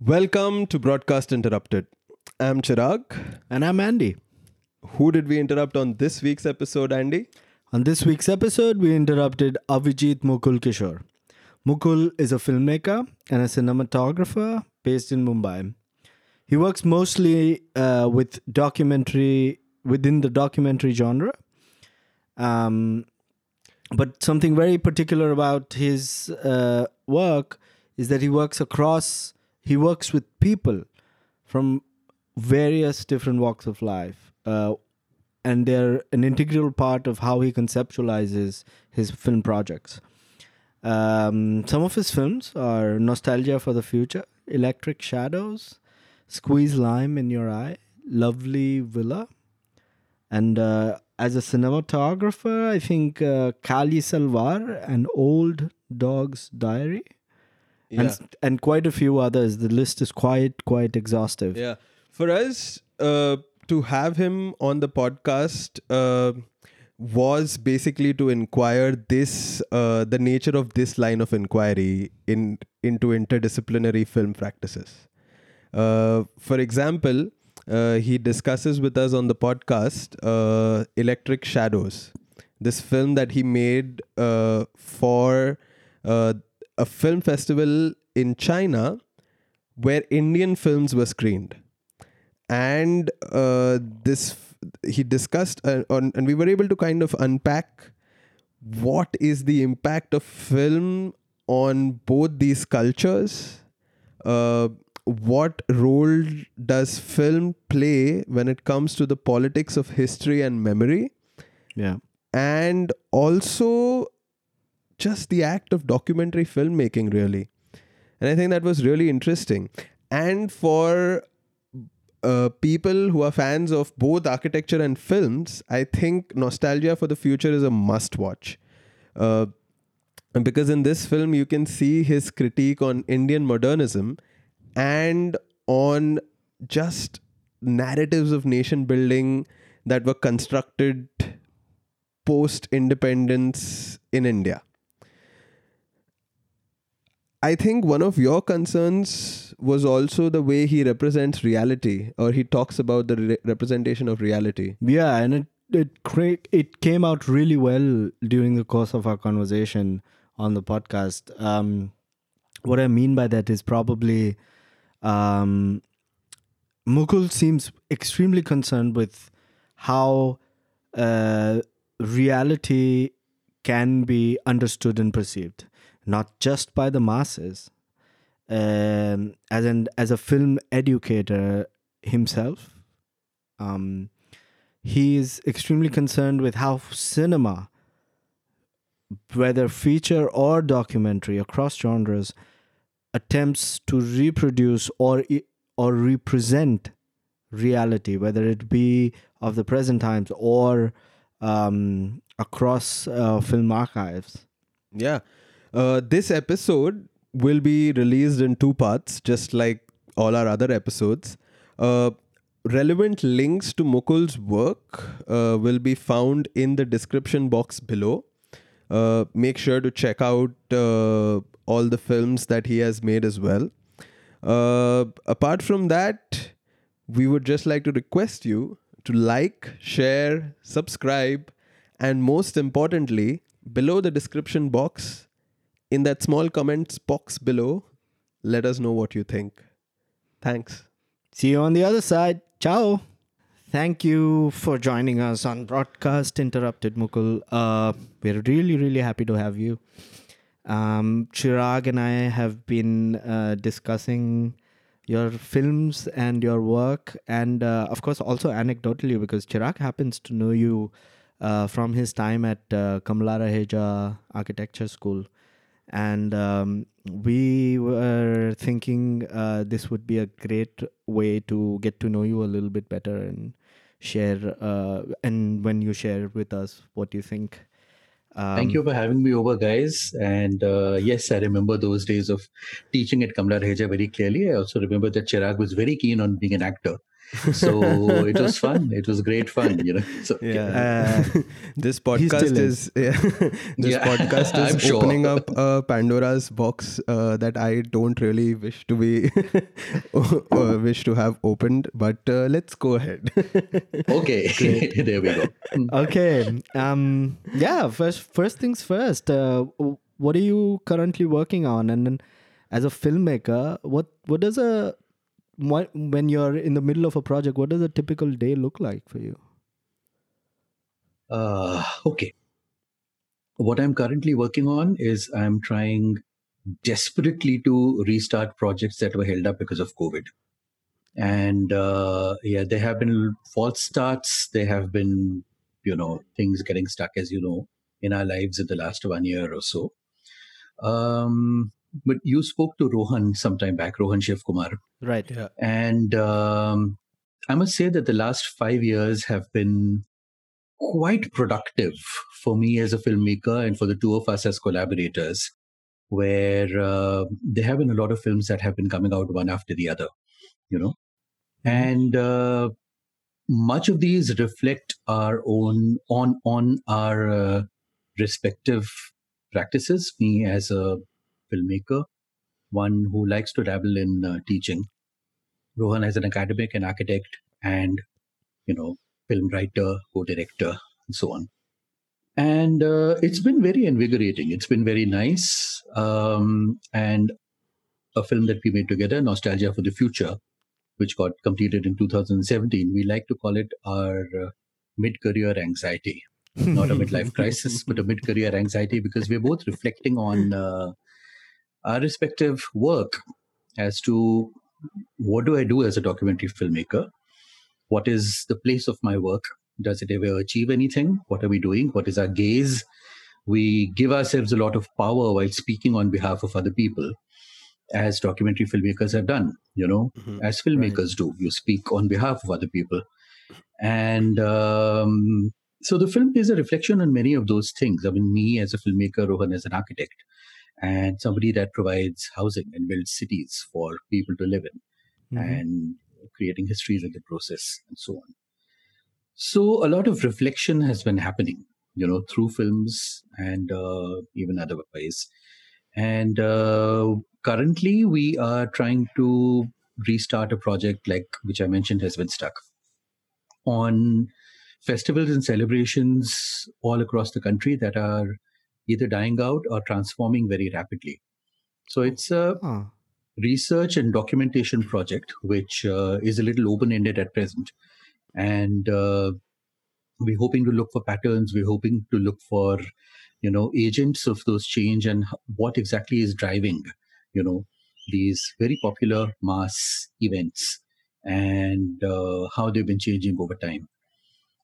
Welcome to Broadcast Interrupted. I'm Chirag. And I'm Andy. Who did we interrupt on this week's episode, Andy? On this week's episode, we interrupted Avijit Mukul Kishore. Mukul is a filmmaker and a cinematographer based in Mumbai. He works mostly uh, with documentary within the documentary genre. Um, but something very particular about his uh, work is that he works across he works with people from various different walks of life uh, and they're an integral part of how he conceptualizes his film projects. Um, some of his films are nostalgia for the future electric shadows squeeze lime in your eye lovely villa and uh, as a cinematographer, I think uh, Kali Salwar and Old Dog's Diary, Yeah. and and quite a few others. The list is quite quite exhaustive. Yeah. For us uh, to have him on the podcast uh, was basically to inquire this, uh, the nature of this line of inquiry in into interdisciplinary film practices. Uh, for example, uh, he discusses with us on the podcast uh, Electric Shadows, this film that he made uh, for uh, a film festival in China where Indian films were screened. And uh, this, he discussed, uh, on, and we were able to kind of unpack what is the impact of film on both these cultures. Uh, what role does film play when it comes to the politics of history and memory? Yeah. and also just the act of documentary filmmaking really. And i think that was really interesting. And for uh, people who are fans of both architecture and films i think nostalgia for the future is a must watch. Uh, because in this film you can see his critique on indian modernism and on just narratives of nation building that were constructed post independence in India. I think one of your concerns was also the way he represents reality, or he talks about the re- representation of reality. Yeah, and it it cra- it came out really well during the course of our conversation on the podcast. Um, what I mean by that is probably um, Mukul seems extremely concerned with how uh, reality can be understood and perceived, not just by the masses. Um, as an as a film educator himself, um, he is extremely concerned with how cinema, whether feature or documentary across genres, attempts to reproduce or or represent reality, whether it be of the present times or um, across uh, film archives. Yeah. Uh, this episode will be released in two parts, just like all our other episodes. Uh, relevant links to Mukul's work uh, will be found in the description box below. Uh, make sure to check out uh, all the films that he has made as well. Uh, apart from that, we would just like to request you to like, share, subscribe, and most importantly, below the description box, in that small comments box below, let us know what you think. Thanks. See you on the other side. Ciao. Thank you for joining us on Broadcast Interrupted, Mukul. Uh, we're really, really happy to have you. Um, Chirag and I have been uh, discussing your films and your work, and uh, of course, also anecdotally, because Chirag happens to know you uh, from his time at uh, Kamala Raheja Architecture School. And um, we were thinking uh, this would be a great way to get to know you a little bit better and share, uh, and when you share with us what you think. Um, Thank you for having me over, guys. And uh, yes, I remember those days of teaching at Kamla Raheja very clearly. I also remember that Chirag was very keen on being an actor. So it was fun. It was great fun, you know. So Yeah. Uh, this podcast is. is yeah, this Yeah, podcast I'm is sure. opening up a Pandora's box uh, that I don't really wish to be uh, wish to have opened. But uh, let's go ahead. okay, there we go. okay. Um. Yeah. First. First things first. Uh, what are you currently working on? And then, as a filmmaker, what what does a what, when you're in the middle of a project, what does a typical day look like for you? Uh, okay. What I'm currently working on is I'm trying desperately to restart projects that were held up because of COVID. And uh, yeah, there have been false starts. There have been, you know, things getting stuck, as you know, in our lives in the last one year or so. Um, but you spoke to Rohan sometime back, Rohan Shivkumar, Right. yeah. and um, I must say that the last five years have been quite productive for me as a filmmaker and for the two of us as collaborators, where uh, there have been a lot of films that have been coming out one after the other, you know. And uh, much of these reflect our own on on our uh, respective practices. Me as a filmmaker, one who likes to dabble in uh, teaching, Rohan is an academic, an architect, and you know, film writer, co-director, and so on. And uh, it's been very invigorating. It's been very nice. Um, and a film that we made together, Nostalgia for the Future, which got completed in 2017. We like to call it our uh, mid-career anxiety, not a midlife crisis, but a mid-career anxiety, because we're both reflecting on uh, our respective work as to what do I do as a documentary filmmaker? What is the place of my work? Does it ever achieve anything? What are we doing? What is our gaze? We give ourselves a lot of power while speaking on behalf of other people, as documentary filmmakers have done, you know, Mhm. as filmmakers do. You speak on behalf of other people. And um, so the film is a reflection on many of those things. I mean, me as a filmmaker, Rohan as an architect, and somebody that provides housing and builds cities for people to live in Mhm. and creating histories in the process and so on. So a lot of reflection has been happening, you know, through films and uh, even otherwise. And uh, currently, we are trying to restart a project like which I mentioned has been stuck on festivals and celebrations all across the country that are either dying out or transforming very rapidly. So it's a Ah. research and documentation project, which uh, is a little open ended at present. And uh, we're hoping to look for patterns. We're hoping to look for, you know, agents of those change and what exactly is driving, you know, these very popular mass events and uh, how they've been changing over time.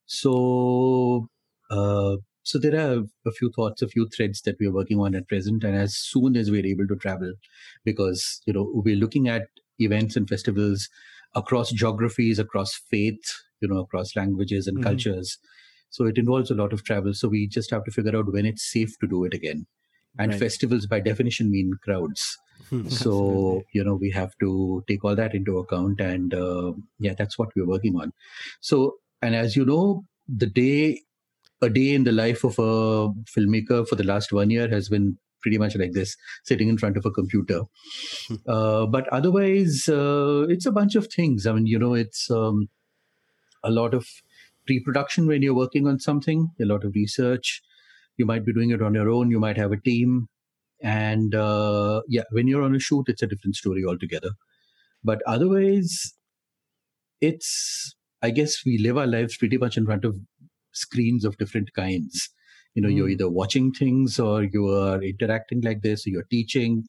So, uh, so there are a few thoughts, a few threads that we're working on at present, and as soon as we're able to travel, because you know we're looking at events and festivals across geographies, across faith, you know, across languages and Mhm. cultures. So it involves a lot of travel. So we just have to figure out when it's safe to do it again. And Right. festivals, by definition, mean crowds. So you know we have to take all that into account, and uh, yeah, that's what we're working on. So, and as you know, the day, a day in the life of a filmmaker for the last one year has been pretty much like this, sitting in front of a computer. uh, but otherwise, uh, it's a bunch of things. I mean, you know, it's um, a lot of pre-production when you're working on something, a lot of research. You might be doing it on your own. You might have a team and uh, yeah when you're on a shoot it's a different story altogether but otherwise it's i guess we live our lives pretty much in front of screens of different kinds you know you're Mm. either watching things or you are interacting like this or you're teaching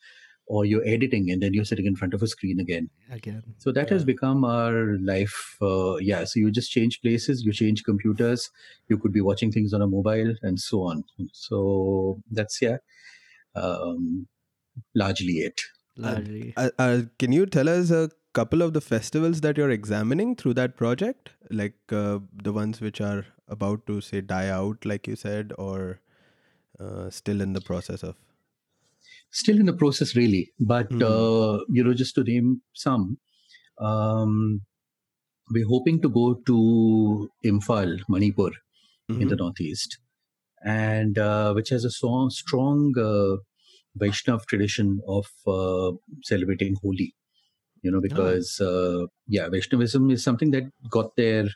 or you're editing and then you're sitting in front of a screen again Again. so that has become our life uh, yeah so you just change places you change computers you could be watching things on a mobile and so on so that's yeah um, largely it Largely. Uh, uh, can you tell us a couple of the festivals that you're examining through that project, like uh, the ones which are about to say die out, like you said, or uh, still in the process of? still in the process really but Mhm. uh, you know just to name some um, we're hoping to go to Imphal, Manipur, in the northeast, and uh, which has a so- strong uh, Vaishnav tradition of uh, celebrating Holi. You know, because uh, yeah, Vaishnavism is something that got there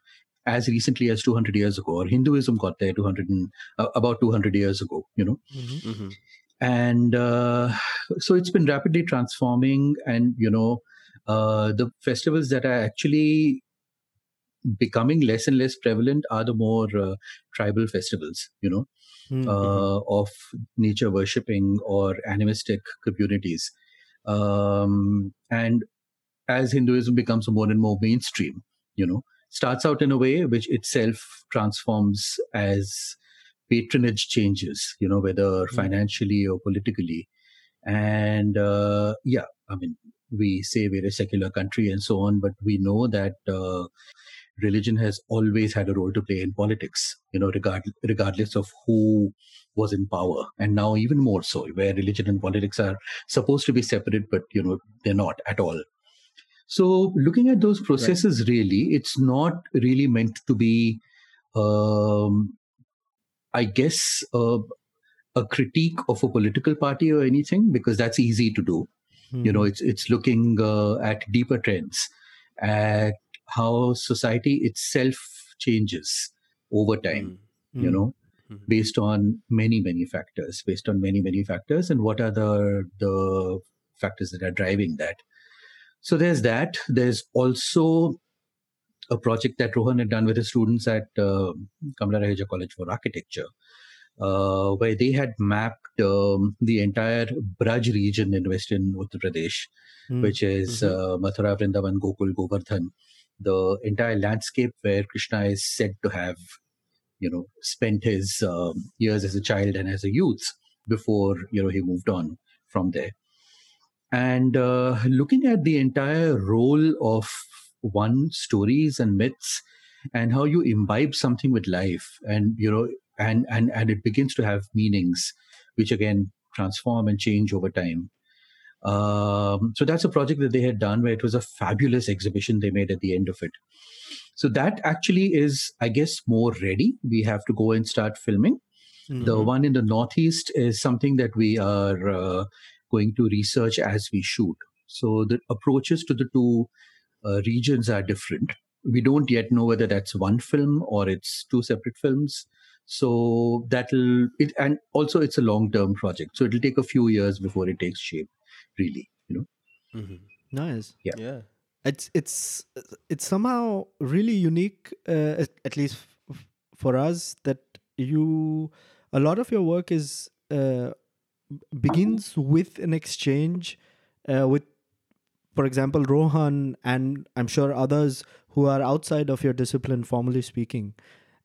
as recently as 200 years ago, or Hinduism got there 200 and, uh, about 200 years ago. You know, Mhm. and uh, so it's been rapidly transforming and you know uh, the festivals that are actually becoming less and less prevalent are the more uh, tribal festivals you know Mhm. uh, of nature worshipping or animistic communities um, and as hinduism becomes more and more mainstream you know starts out in a way which itself transforms as patronage changes you know whether financially or politically. And uh, yeah i mean we say we're a secular country and so on but we know that uh, religion has always had a role to play in politics you know regard, regardless of who was in power. And now even more so where religion and politics are supposed to be separate but you know they're not at all so looking at those processes really it's not really meant to be um, i guess uh, a critique of a political party or anything because that's easy to do. You know it's it's looking uh, at deeper trends at how society itself changes over time you know Mhm. based on many many factors based on many many factors and what are the the factors that are driving that so there's that there's also a project that rohan had done with his students at uh, kamala raheja college for architecture uh, where they had mapped um, the entire braj region in western uttar pradesh Mhm. which is uh, Mathura, Vrindavan, Gokul, Govardhan, the entire landscape where Krishna is said to have, you know, spent his um, years as a child and as a youth before, you know, he moved on from there. And uh, looking at the entire role of one stories and myths and how you imbibe something with life and, you know, and, and, and it begins to have meanings, which again transform and change over time. Um, so that's a project that they had done where it was a fabulous exhibition they made at the end of it. So that actually is, I guess, more ready. We have to go and start filming. The one in the Northeast is something that we are uh, going to research as we shoot. So the approaches to the two uh, regions are different. We don't yet know whether that's one film or it's two separate films. So that'll it, and also it's a long-term project. So it'll take a few years before it takes shape. Really, you know. Mhm. nice. Yeah. Yeah. it's it's it's somehow really unique uh, at, at least f- for us that you a lot of your work is uh, begins with an exchange uh, with for example rohan and i'm sure others who are outside of your discipline formally speaking.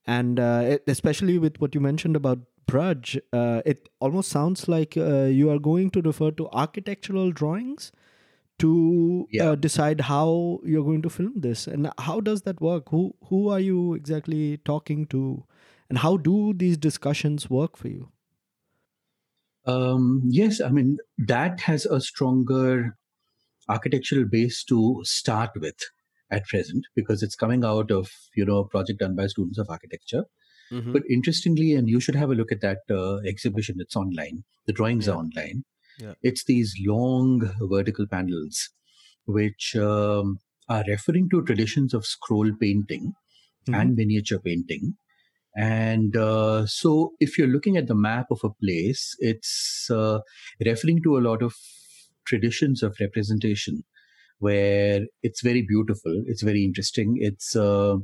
And uh, it, especially with what you mentioned about braj uh, it almost sounds like uh, you are going to refer to architectural drawings to Yeah. uh, decide how you're going to film this. And how does that work? Who who are you exactly talking to? And how do these discussions work for you Um, yes, I mean that has a stronger architectural base to start with at present because it's coming out of you know a project done by students of architecture. Mhm. But interestingly, and you should have a look at that uh, exhibition. It's online. The drawings Yeah. are online. Yeah. It's these long vertical panels, which um, are referring to traditions of scroll painting and miniature painting. And uh, so, if you're looking at the map of a place, it's uh, referring to a lot of traditions of representation where it's very beautiful, it's very interesting. It's, uh,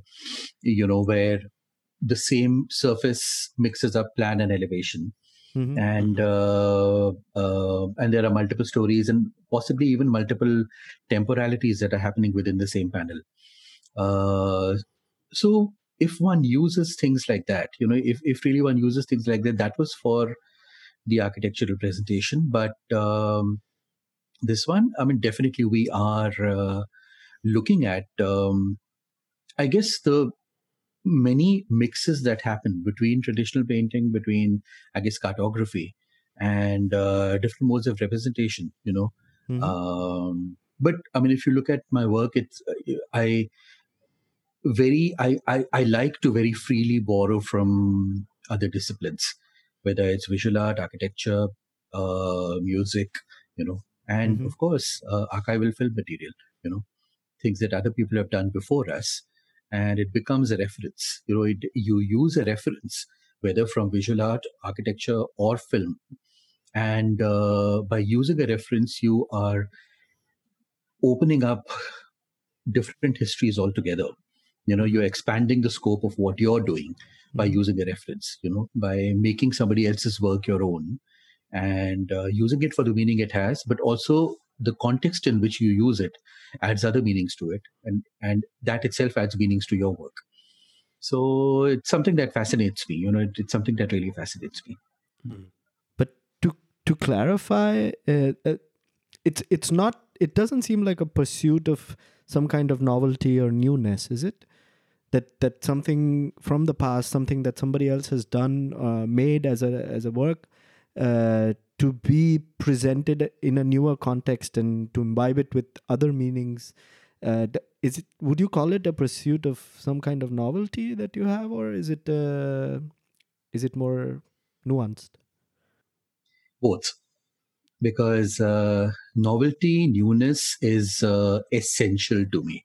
you know, where the same surface mixes up plan and elevation Mhm. and uh, uh, and there are multiple stories and possibly even multiple temporalities that are happening within the same panel. Uh, so if one uses things like that, you know, if if really one uses things like that, that was for the architectural presentation, but um, this one, I mean, definitely we are uh, looking at, um, I guess the many mixes that happen between traditional painting, between I guess cartography, and uh, different modes of representation. You know, Mhm. um, but I mean, if you look at my work, it's I very I, I i like to very freely borrow from other disciplines whether it's visual art architecture uh, music you know and Mhm. of course uh, archival film material you know things that other people have done before us and it becomes a reference you know it, you use a reference whether from visual art architecture or film and uh, by using a reference you are opening up different histories altogether you know you're expanding the scope of what you're doing by Mhm. using a reference you know by making somebody else's work your own and uh, using it for the meaning it has but also the context in which you use it adds other meanings to it and and that itself adds meanings to your work so it's something that fascinates me you know it, it's something that really fascinates me But to to clarify, uh, uh, it's it's not. It doesn't seem like a pursuit of some kind of novelty or newness, is it? That that something from the past, something that somebody else has done, uh, made as a as a work, uh, to be presented in a newer context and to imbibe it with other meanings. Uh, is it? Would you call it a pursuit of some kind of novelty that you have, or is it? Uh, is it more nuanced? both because uh, novelty newness is uh, essential to me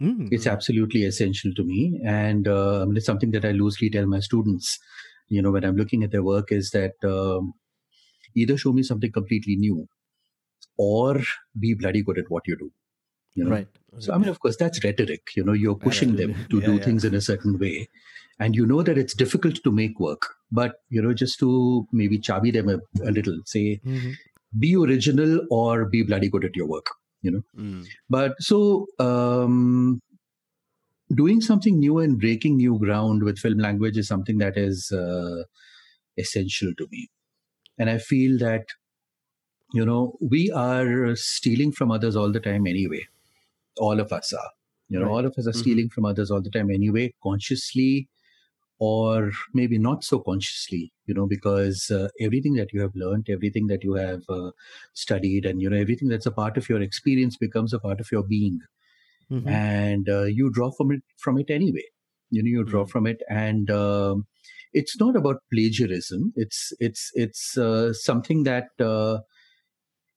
Mm. it's absolutely essential to me and uh, I mean, it's something that i loosely tell my students you know when i'm looking at their work is that um, either show me something completely new or be bloody good at what you do you know Right. so i mean of course that's rhetoric you know you're pushing them to Absolutely. do Yeah, yeah. things in a certain way and you know that it's difficult to make work but you know just to maybe chabi them a, a little say Mhm. be original or be bloody good at your work you know Mm. but so um, doing something new and breaking new ground with film language is something that is uh, essential to me and i feel that you know we are stealing from others all the time anyway all of us are you know Right. all of us are Mhm. stealing from others all the time anyway consciously or maybe not so consciously you know because uh, everything that you have learned everything that you have uh, studied and you know everything that's a part of your experience becomes a part of your being Mhm. and uh, you draw from it from it anyway you know you draw Mm. from it and um, it's not about plagiarism it's it's it's uh, something that uh,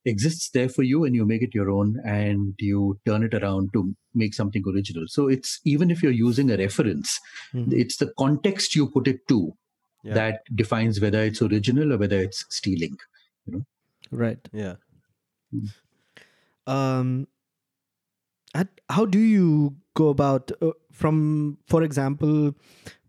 exists there for you and you make it your own and you turn it around to make something original so it's even if you're using a reference Mhm. it's the context you put it to Yeah. that defines whether it's original or whether it's stealing you know Right. Yeah. Um, at, how do you go about uh, from, for example,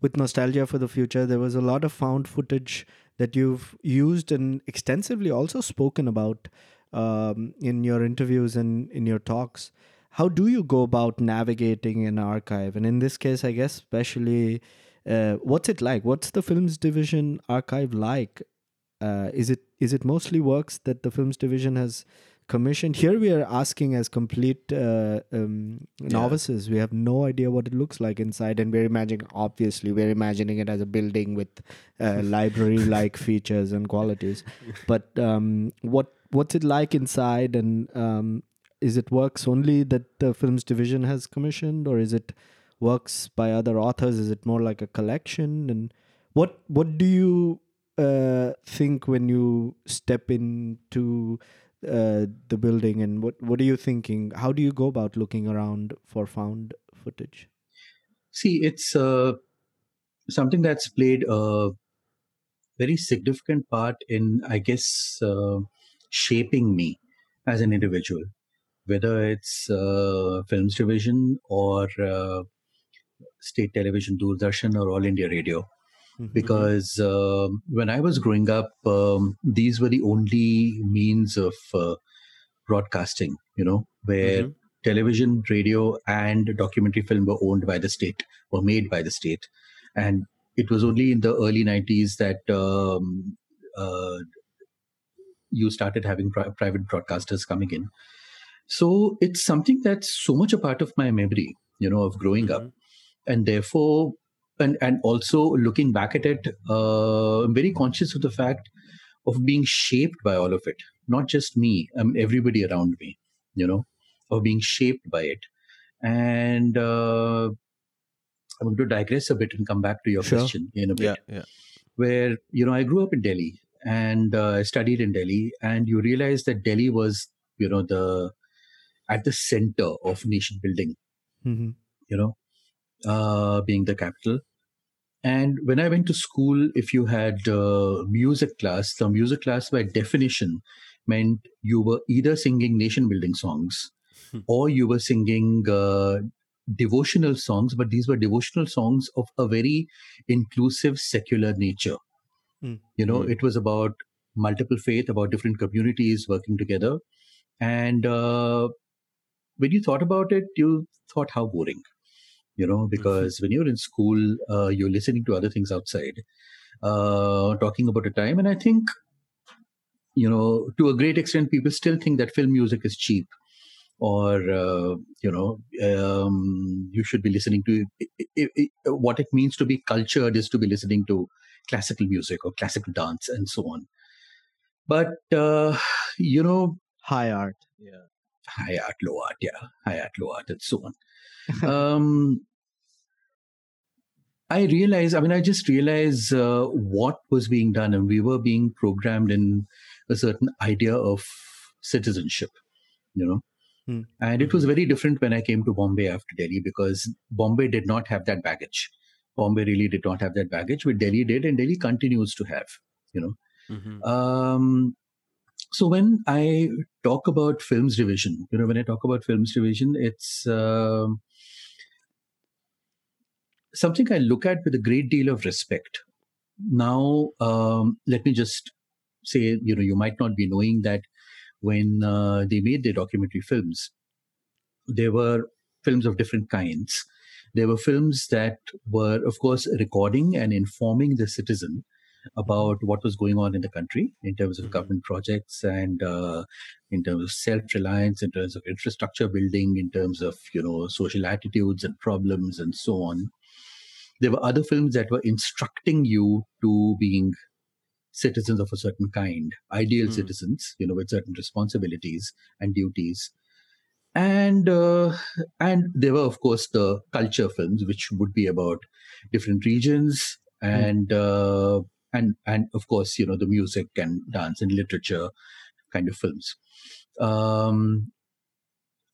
with Nostalgia for the Future, there was a lot of found footage that you've used and extensively also spoken about um, in your interviews and in your talks. How do you go about navigating an archive? And in this case, I guess, especially, uh, what's it like? What's the films division archive like? Uh, is it is it mostly works that the films division has commissioned? Here we are asking as complete uh, um, novices. We have no idea what it looks like inside, and we're imagining obviously we're imagining it as a building with uh, library-like features and qualities. But um, what what's it like inside, and um, is it works only that the films division has commissioned, or is it works by other authors? Is it more like a collection? And what what do you uh, think when you step into uh, the building, and what what are you thinking? How do you go about looking around for found footage? see it's uh, something that's played a very significant part in i guess uh, shaping me as an individual whether it's uh, films division or uh, state television doordarshan or all india radio Mhm. because um when I was growing up, um, these were the only means of uh, broadcasting, you know, where Mhm. television, radio, and documentary film were owned by the state, were made by the state. And it was only in the early 90s that um, uh, you started having pri- private broadcasters coming in. So it's something that's so much a part of my memory, you know, of growing up Mhm. and therefore and and also looking back at it uh, i'm very conscious of the fact of being shaped by all of it not just me i mean everybody around me you know of being shaped by it and uh, I'm going to digress a bit and come back to your Sure. question in a bit. Yeah, yeah. Where you know I grew up in Delhi and uh, I studied in Delhi, and you realize that Delhi was you know the at the center of nation building. Mhm. You know, uh, being the capital. And when I went to school, if you had uh, music class, the music class by definition meant you were either singing nation building songs Hmm. or you were singing uh, devotional songs, but these were devotional songs of a very inclusive secular nature. Hmm. You know, Hmm. it was about multiple faith, about different communities working together. And uh, when you thought about it, you thought how boring you know because when you're in school uh, you're listening to other things outside uh, talking about a time and i think you know to a great extent people still think that film music is cheap or uh, you know um, you should be listening to i i i what it means to be cultured is to be listening to classical music or classical dance and so on but uh, you know High art. Yeah. high art low art yeah high art low art and so on um, I realized, I mean, I just realized uh, what was being done, and we were being programmed in a certain idea of citizenship, you know. Hmm. And it was very different when I came to Bombay after Delhi because Bombay did not have that baggage. Bombay really did not have that baggage, but Delhi did, and Delhi continues to have, you know. Mhm. Um, so when I talk about films division, you know, when I talk about films division, it's um something I look at with a great deal of respect. Now, um, let me just say, you know, you might not be knowing that when uh, they made their documentary films, there were films of different kinds. There were films that were, of course, recording and informing the citizen about what was going on in the country in terms of Mhm. government projects and uh, in terms of self-reliance, in terms of infrastructure building, in terms of you know social attitudes and problems and so on. There were other films that were instructing you to being citizens of a certain kind, ideal Hmm. citizens, you know, with certain responsibilities and duties. And uh, and there were of course the culture films, which would be about different regions and uh, and and of course you know the music and dance and literature kind of films. Um,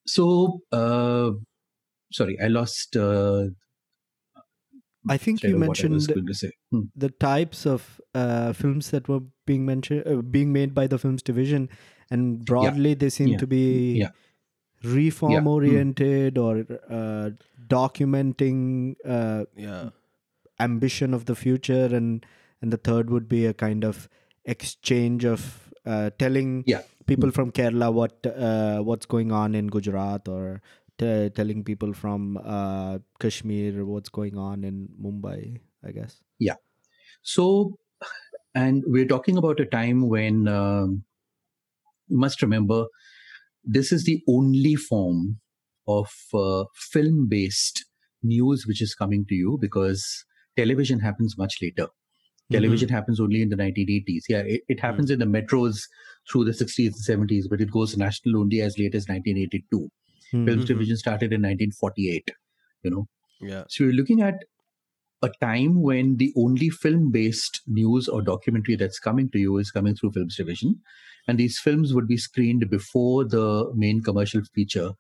so uh, sorry, I lost. Uh, I think you of what I was mentioned going to say. Hmm. the types of uh, films that were being mentioned, uh, being made by the films division, and broadly they seem Yeah. to be Yeah. Reform Yeah. Hmm. oriented or uh, documenting uh, Yeah. ambition of the future, and and the third would be a kind of exchange of uh, telling Yeah. people from Kerala what uh, what's going on in Gujarat or. T- telling people from uh, Kashmir what's going on in Mumbai, I guess. Yeah so, and we're talking about a time when um, you must remember this is the only form of uh, film based news which is coming to you because television happens much later. Television happens only in the 1980s. Yeah, it, it happens in the metros through the 60s and 70s, but it goes national only as late as 1982. Hmm. Films division started in 1948, you know. Yeah. So you're looking at a time when the only film based news or documentary that's coming to you is coming through Films Division. And these films would be screened before the main commercial feature.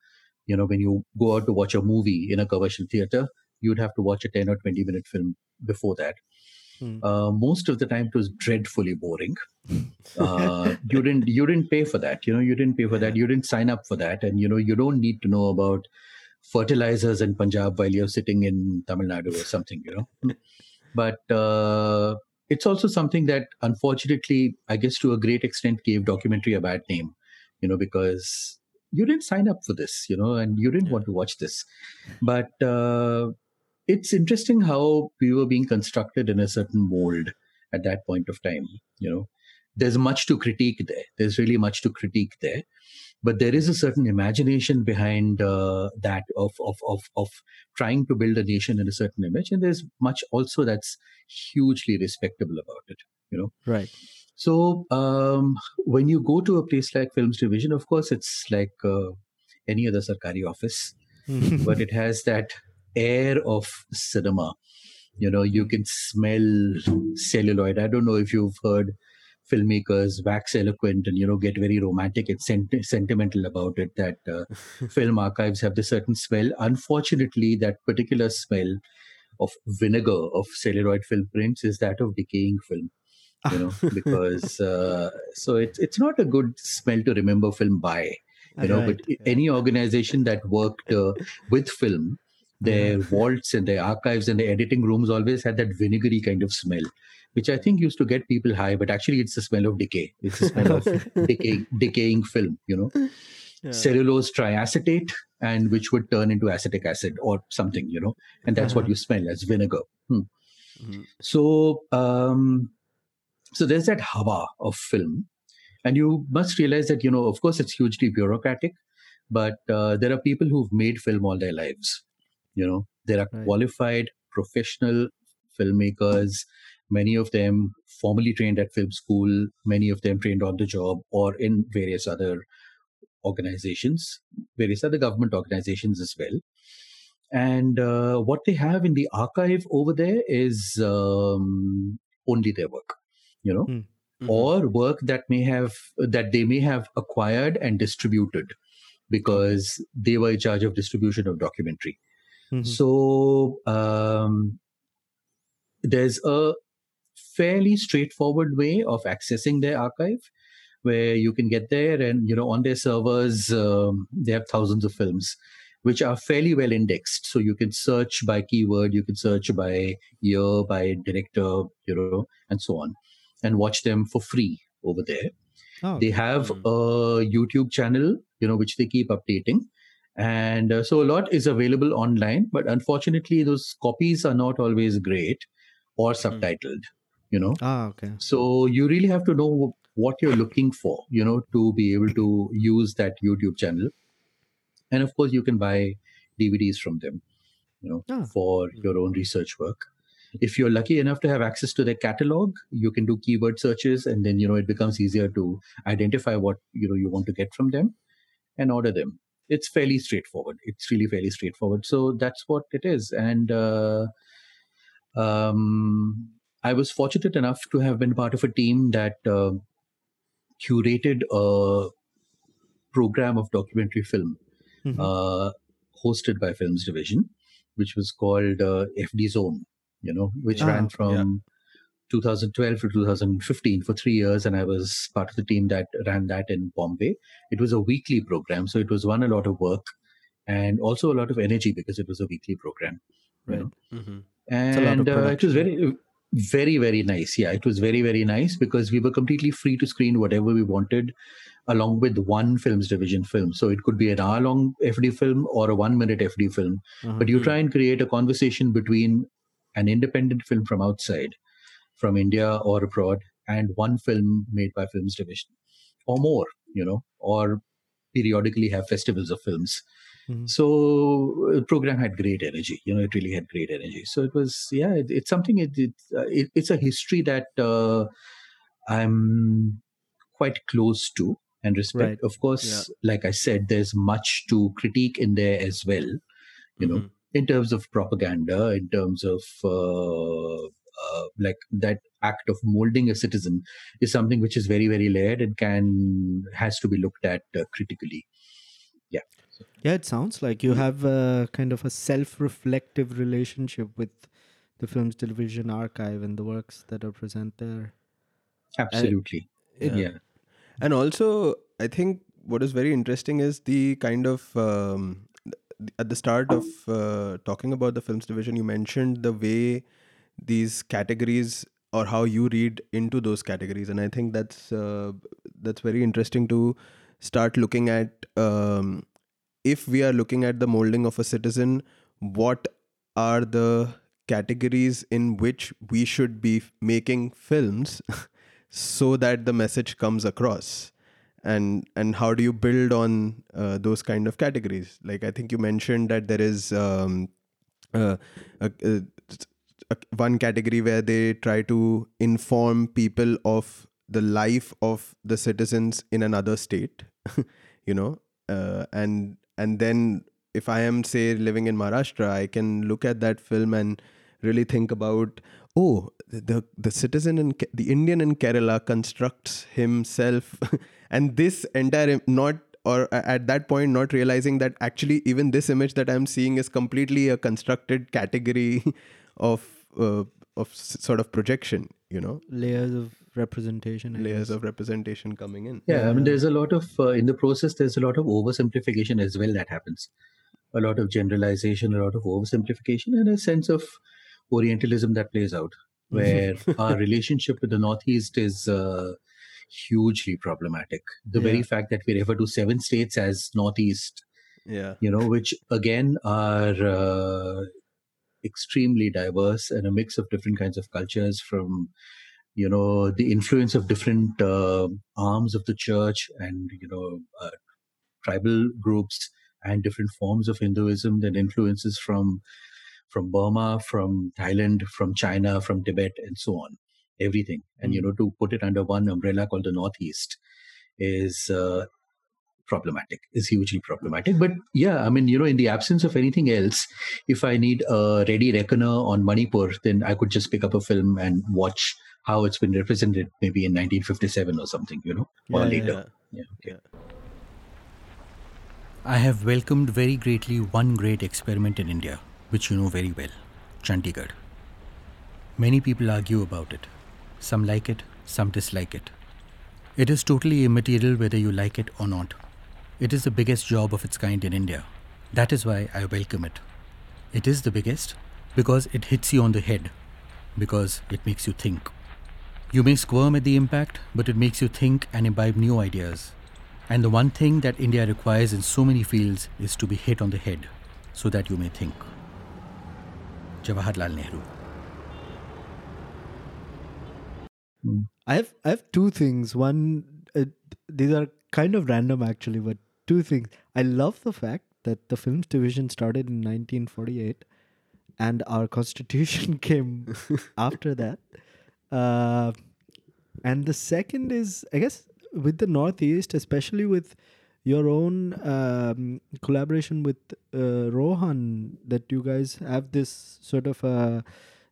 You know, when you go out to watch a movie in a commercial theater, you'd have to watch a 10 or 20 minute film before that. Hmm. Uh, most of the time it was dreadfully boring. Uh, you didn't you didn't pay for that. You know, you didn't pay for that. You didn't sign up for that, and you know you don't need to know about fertilizers in Punjab while you're sitting in Tamil Nadu or something. You know, but uh, it's also something that unfortunately, I guess to a great extent, gave documentary a bad name. You know, because you didn't sign up for this. You know, and you didn't Yeah. want to watch this, but. Uh, it's interesting how we were being constructed in a certain mold at that point of time you know there's much to critique there there's really much to critique there but there is a certain imagination behind uh, that of, of of of trying to build a nation in a certain image and there's much also that's hugely respectable about it you know Right. so um, when you go to a place like films division of course it's like uh, any other sarkari office but it has that air of cinema. You know, you can smell celluloid. I don't know if you've heard filmmakers wax eloquent and you know get very romantic and sent- sentimental about it that uh, film archives have this certain smell. Unfortunately that particular smell of vinegar of celluloid film prints is that of decaying film you know because uh, so it's it's not a good smell to remember film by you know Right, but i- any organization that worked uh, with film their vaults and their archives and their editing rooms always had that vinegary kind of smell which i think used to get people high but actually it's the smell of decay it's the smell of decay, decaying film you know cellulose triacetate and which would turn into acetic acid or something you know and that's what Uh-huh. you smell as vinegar Hmm. Mhm. so um so there's that hawa of film and you must realize that you know of course it's hugely bureaucratic but uh, there are people who've made film all their lives you know there are Right. qualified professional filmmakers many of them formally trained at film school many of them trained on the job or in various other organizations various other government organizations as well and uh, what they have in the archive over there is um, only their work you know Hmm. Mhm. or work that may have that they may have acquired and distributed because they were in charge of distribution of documentary Mhm. so um, there's a fairly straightforward way of accessing their archive where you can get there and you know on their servers um, they have thousands of films which are fairly well indexed. So you can search by keyword you can search by year by director you know and so on and watch them for free over there. Oh, they have Mm. a youtube channel you know which they keep updating and uh, so a lot is available online but unfortunately those copies are not always great or subtitled you know? Ah, okay. so you really have to know what you're looking for you know to be able to use that youtube channel. And of course you can buy dvds from them you know Ah. for your own research work. If you're lucky enough to have access to their catalog you can do keyword searches and then you know it becomes easier to identify what you know you want to get from them and order them. It's fairly straightforward. It's really fairly straightforward. So that's what it is. And uh, um, i was fortunate enough to have been part of a team that uh, curated a program of documentary film Mhm. uh, hosted by Films Division, which was called uh, FD Zone, you know, which Ah, ran from 2012 to 2015 for three years. And I was part of the team that ran that in Bombay. It was a weekly program. So it was one, a lot of work and also a lot of energy because it was a weekly program. Right. Mhm. lot of And uh, it was very, very, very nice. Yeah, it was very, very nice because we were completely free to screen whatever we wanted along with one films division film. So it could be an hour long FD film or a one minute FD film. Uh-huh. But you try and create a conversation between an independent film from outside, from India or abroad, and one film made by Films Division or more, you know, or periodically have festivals of films. Mhm. So the program had great energy. You know, it really had great energy. So it was, yeah, it, it's something. It, it, uh, it it's a history that uh, I'm quite close to and respect. Right. Of course, like I said, there's much to critique in there as well. You know, Mhm. in terms of propaganda, in terms of uh, uh, like that act of molding a citizen is something which is very, very layered and can has to be looked at uh, critically. Yeah, it sounds like you have a kind of a self-reflective relationship with the films division archive and the works that are present there. Absolutely, Yeah. yeah. And also, I think what is very interesting is the kind of um, at the start of uh, talking about the films division, you mentioned the way these categories or how you read into those categories, and I think that's uh, that's very interesting to start looking at. Um, if we are looking at the molding of a citizen, what are the categories in which we should be making films so that the message comes across? And and how do you build on uh, those kind of categories? Like i think you mentioned that there is um, uh, a, a, a, one category where they try to inform people of the life of the citizens in another state you know uh, and and then if I am say living in Maharashtra, I can look at that film and really think about oh the the citizen in the Indian in Kerala constructs himself, and this entire not or at that point not realizing that actually even this image that I'm seeing is completely a constructed category of uh, of sort of projection. You know, layers of representation. I layers guess. of representation coming in. Yeah, I mean, there's a lot of uh, in the process. There's a lot of oversimplification as well that happens. A lot of generalization, a lot of oversimplification, and a sense of Orientalism that plays out, where our relationship with the Northeast is uh, hugely problematic. The very fact that we refer to seven states as Northeast, Yeah. you know, which again are uh, extremely diverse and a mix of different kinds of cultures from you know the influence of different uh, arms of the church and you know uh, tribal groups and different forms of hinduism then influences from from burma from thailand from china from tibet and so on everything. And you know to put it under one umbrella called the northeast is uh, problematic is hugely problematic but yeah i mean you know in the absence of anything else if i need a ready reckoner on manipur then i could just pick up a film and watch how it's been represented maybe in 1957 or something you know or Yeah, later Yeah. yeah. I have welcomed very greatly one great experiment in India, which you know very well Chandigarh. Many people argue about it. Some like it, some dislike it. It is totally immaterial whether you like it or not. It is the biggest job of its kind in India. That is why I welcome it. It is the biggest because it hits you on the head, because it makes you think. You may squirm at the impact, but it makes you think and imbibe new ideas. And the one thing that India requires in so many fields is to be hit on the head so that you may think. Jawaharlal Nehru. I have I have two things. One, uh, these are kind of random actually, but two things. I love the fact that the films division started in 1948, and our constitution came after that. Uh, and the second is, I guess, with the Northeast, especially with your own um, collaboration with uh, Rohan, that you guys have this sort of uh,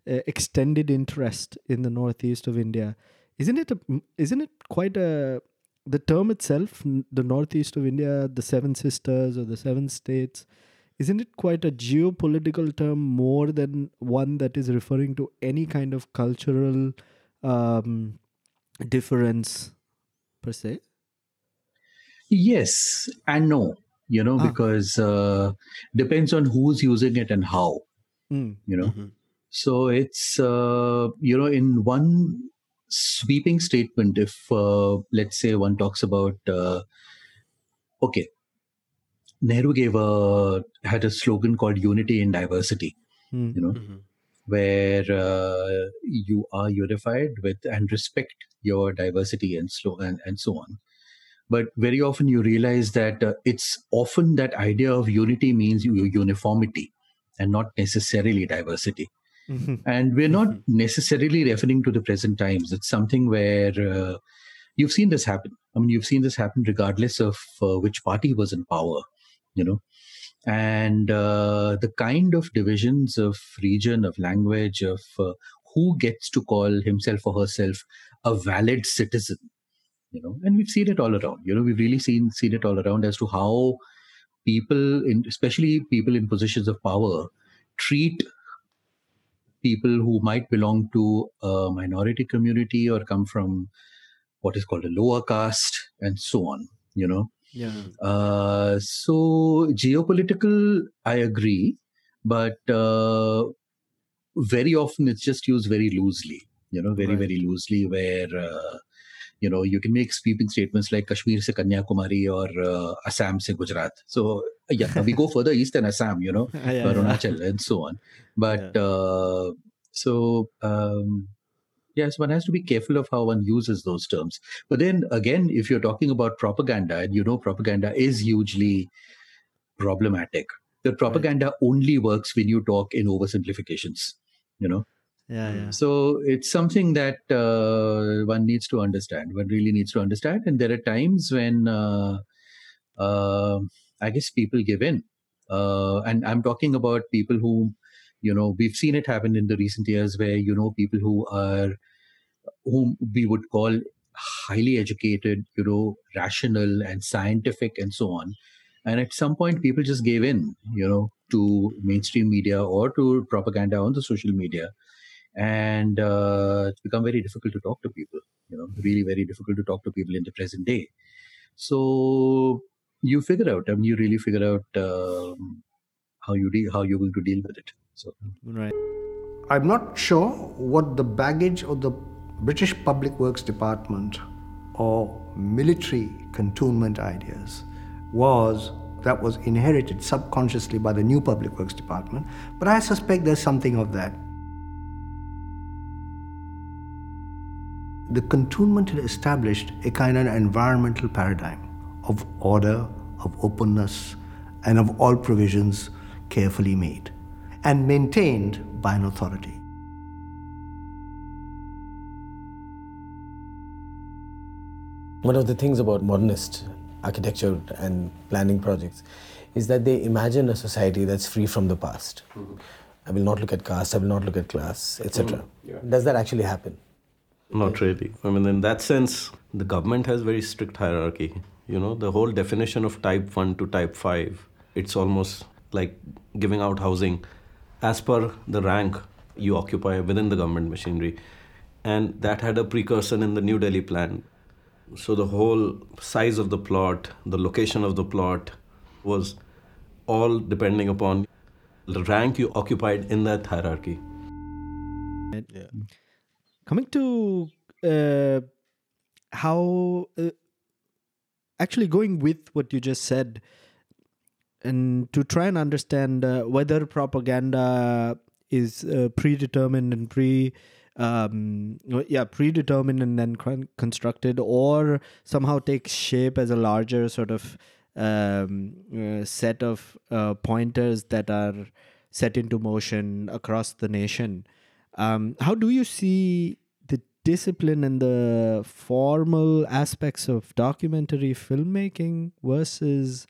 extended interest in the Northeast of India. Isn't it? A, isn't it quite a the term itself, the Northeast of India, the Seven Sisters or the Seven States? Isn't it quite a geopolitical term more than one that is referring to any kind of cultural um, difference per se? yes and no you know Ah. because uh, depends on who's using it and how Mm. you know Mhm. so it's uh, you know in one sweeping statement if uh, let's say one talks about uh, okay nehru gave a had a slogan called unity in diversity Mm. you know Mhm. where uh, you are unified with and respect your diversity and so and, and so on but very often you realize that uh, it's often that idea of unity means uniformity and not necessarily diversity Mhm. and we're not necessarily referring to the present times. It's something where uh, you've seen this happen. I mean you've seen this happen regardless of uh, which party was in power you know. And uh, the kind of divisions of region of language of uh, who gets to call himself or herself a valid citizen you know. And we've seen it all around you know. We've really seen seen it all around as to how people in especially people in positions of power treat people who might belong to a minority community or come from what is called a lower caste and so on you know Yeah. uh, so geopolitical i agree but uh, very often it's just used very loosely you know very Right. very loosely where uh, you know you can make sweeping statements like kashmir se kanyakumari or uh, assam se gujarat so yeah we go further east than assam you know Yeah, yeah. Arunachal and so on. But uh, so um, yes, one has to be careful of how one uses those terms. But then again, if you're talking about propaganda, and you know propaganda is hugely problematic. The propaganda only works when you talk in oversimplifications. You know, Yeah, yeah. so it's something that uh, one needs to understand. One really needs to understand, and there are times when uh, uh, I guess people give in uh, and i'm talking about people who you know we've seen it happen in the recent years where you know people who are whom we would call highly educated you know rational and scientific and so on and at some point people just gave in you know to mainstream media or to propaganda on the social media and uh, it's become very difficult to talk to people you know really very difficult to talk to people in the present day so you figure out i mean you really figure out um, how you de- how you're going to deal with it so Right. I'm not sure what the baggage of the British Public Works Department or military cantonment ideas was that was inherited subconsciously by the new Public Works Department, but I suspect there's something of that. The cantonment had established a kind of environmental paradigm of order, of openness, and of all provisions carefully made and maintained by an authority. One of the things about modernist architecture and planning projects is that they imagine a society that's free from the past. Mm-hmm. I will not look at caste, I will not look at class, etc. Mm-hmm. Does that actually happen? Not really. I mean, in that sense, the government has very strict hierarchy. You know, the whole definition of type 1 to type 5, it's almost like giving out housing as per the rank you occupy within the government machinery. And that had a precursor in the New Delhi plan. So the whole size of the plot, the location of the plot was all depending upon the rank you occupied in that hierarchy. Coming to uh, how, uh, actually going with what you just said, and to try and understand uh, whether propaganda is uh, predetermined and pre um yeah predetermined and then con- constructed or somehow takes shape as a larger sort of um, uh, set of uh, pointers that are set into motion across the nation um, how do you see the discipline and the formal aspects of documentary filmmaking versus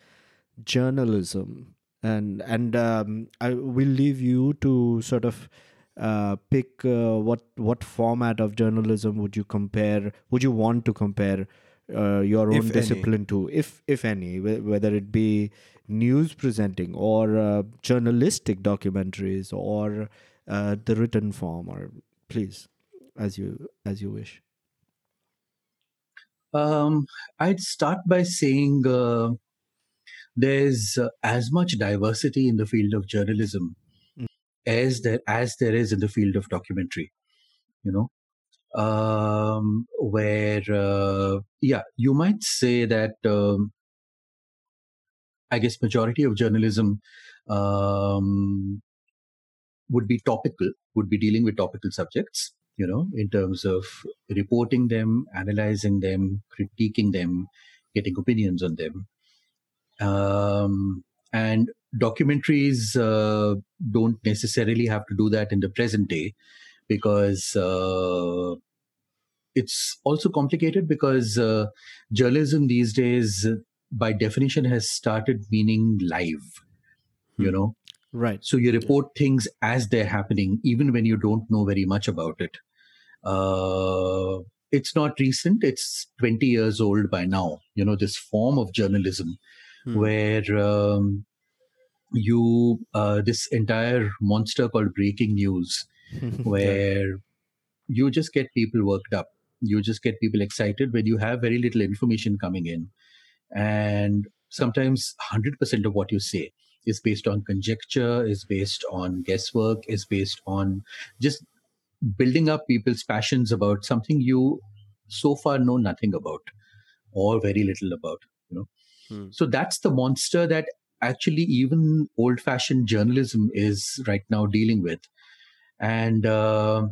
journalism and and um, I will leave you to sort of uh, pick uh, what what format of journalism would you compare would you want to compare uh, your own If any. discipline to if if any whether it be news presenting or uh, journalistic documentaries or uh, the written form or please as you as you wish Um, I'd start by saying uh, there's uh, as much diversity in the field of journalism as there as there is in the field of documentary. You know, um, where uh, yeah, you might say that um, I guess majority of journalism um, would be topical, would be dealing with topical subjects, you know, in terms of reporting them, analyzing them, critiquing them, getting opinions on them. Um, and documentaries uh, don't necessarily have to do that in the present day because uh, it's also complicated because uh, journalism these days, by definition, has started meaning live. You know, right so you report things as they're happening, even when you don't know very much about it. Uh, it's not recent; it's 20 years old by now. You know, this form of journalism Hmm. where um, you uh, this entire monster called breaking news, where you just get people worked up. You just get people excited when you have very little information coming in, and sometimes 100% of what you say is based on conjecture, is based on guesswork, is based on just building up people's passions about something you so far know nothing about or very little about. You know, Hmm. so that's the monster that actually even old-fashioned journalism is right now dealing with, and uh,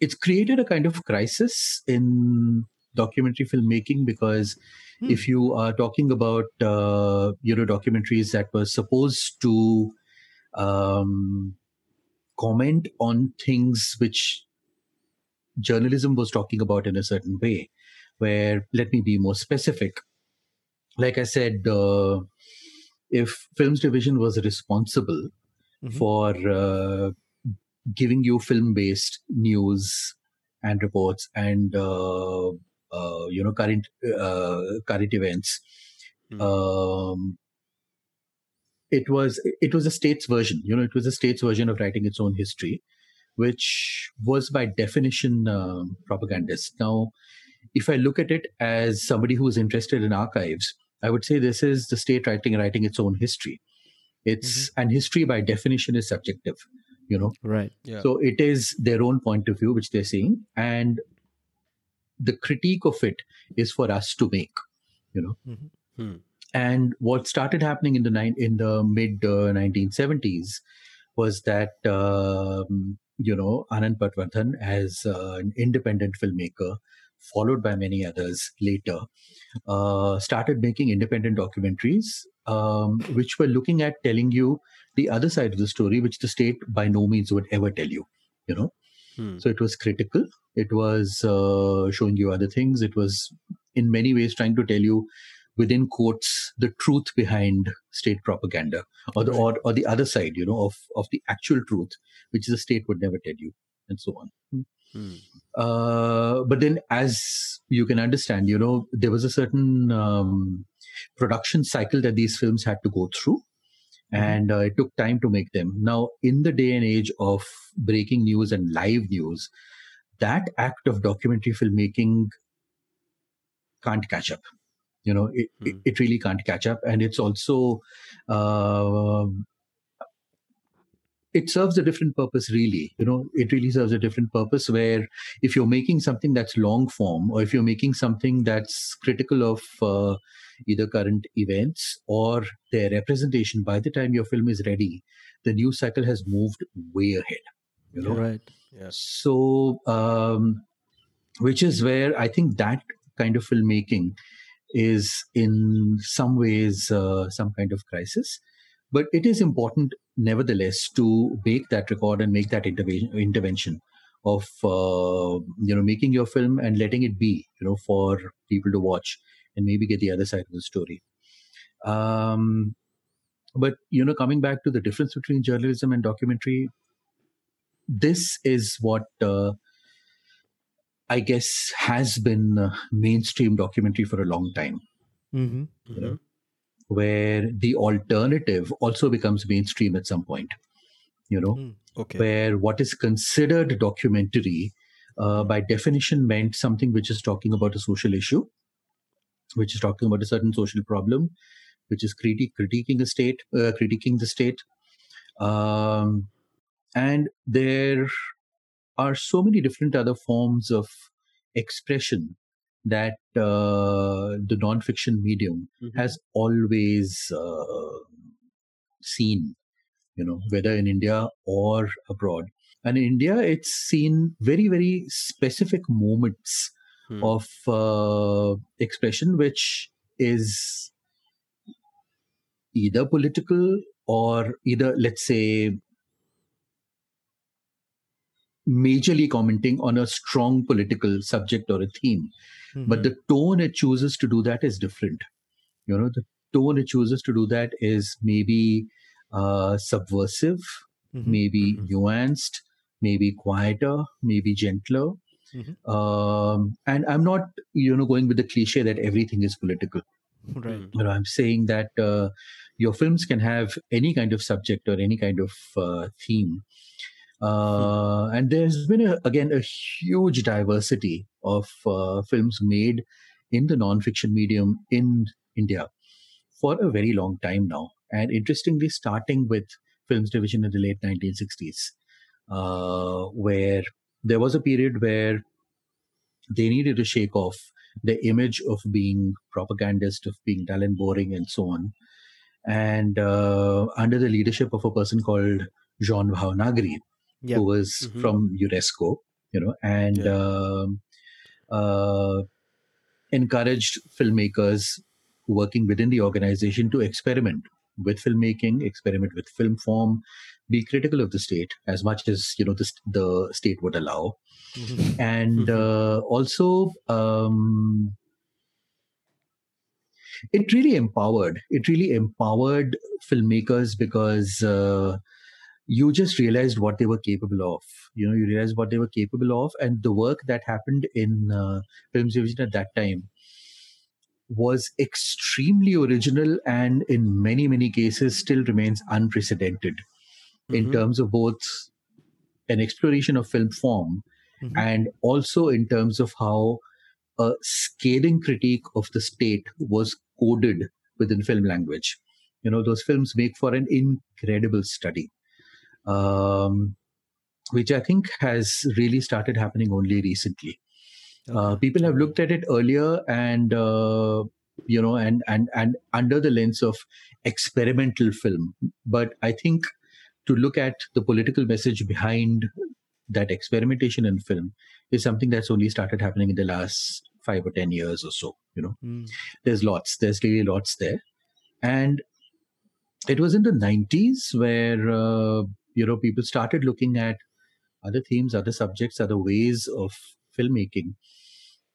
it's created a kind of crisis in documentary filmmaking because Hmm. if you are talking about uh, you know documentaries that were supposed to um, comment on things which journalism was talking about in a certain way where let me be more specific like i said uh, if films division was responsible Mhm. for uh, giving you film-based news and reports and uh, you know current uh, current events. Hmm. Um, it was it was a state's version. You know, it was a state's version of writing its own history, which was by definition um, propagandist. Now, if I look at it as somebody who is interested in archives, I would say this is the state writing writing its own history. It's and history by definition is subjective. You know, Right. Yeah. so it is their own point of view which they're seeing, and the critique of it is for us to make. You know, Hmm. and what started happening in the nine in the mid uh, 1970s was that um, you know Anand Patwardhan as uh, an independent filmmaker, followed by many others later, uh, started making independent documentaries, um, which were looking at telling you the other side of the story, which the state by no means would ever tell you. You know, Hmm. so it was critical. It was uh, showing you other things. It was in many ways trying to tell you, within quotes, the truth behind state propaganda, or the or, or the other side, you know, of of the actual truth, which the state would never tell you, and so on. Hmm. Uh, but then, as you can understand, you know, there was a certain um, production cycle that these films had to go through, and uh, it took time to make them. Now, in the day and age of breaking news and live news, that act of documentary filmmaking can't catch up. You know, it, Hmm. it really can't catch up, and it's also. Uh, it serves a different purpose really you know it really serves a different purpose where if you're making something that's long form or if you're making something that's critical of uh, either current events or their representation. By the time your film is ready the news cycle has moved way ahead you know? Right. so um, which is where i think that kind of filmmaking is in some ways uh, some kind of crisis. But it is important nevertheless to make that record and make that intervention intervention of uh, you know making your film and letting it be you know for people to watch and maybe get the other side of the story um, but you know coming back to the difference between journalism and documentary this is what uh, i guess has been uh, mainstream documentary for a long time Mm-hmm. you know, where the alternative also becomes mainstream at some point you know Hmm. Okay. where what is considered documentary uh, by definition meant something which is talking about a social issue which is talking about a certain social problem which is criti- critiquing a state uh, critiquing the state um, and there are so many different other forms of expression that uh, the non-fiction medium Mhm. has always uh, seen, you know, whether in India or abroad. And in India, it's seen very, very specific moments Hmm. of uh, expression, which is either political or either, let's say, majorly commenting on a strong political subject or a theme but the tone it chooses to do that is different you know the tone it chooses to do that is maybe uh, subversive Mhm. maybe Mhm. nuanced maybe quieter maybe gentler Mhm. um, and i'm not you know going with the cliche that everything is political Right. Hmm. you know i'm saying that uh, your films can have any kind of subject or any kind of uh, theme uh, and there's been a, again a huge diversity of uh, films made in the non-fiction medium in india for a very long time now and interestingly starting with films division in the late 1960s uh, where there was a period where they needed to shake off the image of being propagandist, of being dull and boring, and so on. And uh, under the leadership of a person called Jean Bhownagary, Yep. who was Mhm. from UNESCO, you know, and Yeah. um, uh, encouraged filmmakers working within the organization to experiment with filmmaking, experiment with film form, be critical of the state as much as you know the, the state would allow, and Mhm. uh, also um, it really empowered. It really empowered filmmakers because uh, you just realized what they were capable of. You know, you realized what they were capable of, and the work that happened in uh, films division at that time was extremely original and in many many cases still remains unprecedented in Mhm. terms of both an exploration of film form Mhm. and also in terms of how a scathing critique of the state was coded within film language. You know, those films make for an incredible study, um, which I think has really started happening only recently. Uh, people have looked at it earlier and uh, you know and and and under the lens of experimental film but i think to look at the political message behind that experimentation in film is something that's only started happening in the last five or ten years or so you know. Mm. there's lots there's really lots there. And it was in the 90s where uh, you know people started looking at other themes other subjects other ways of filmmaking.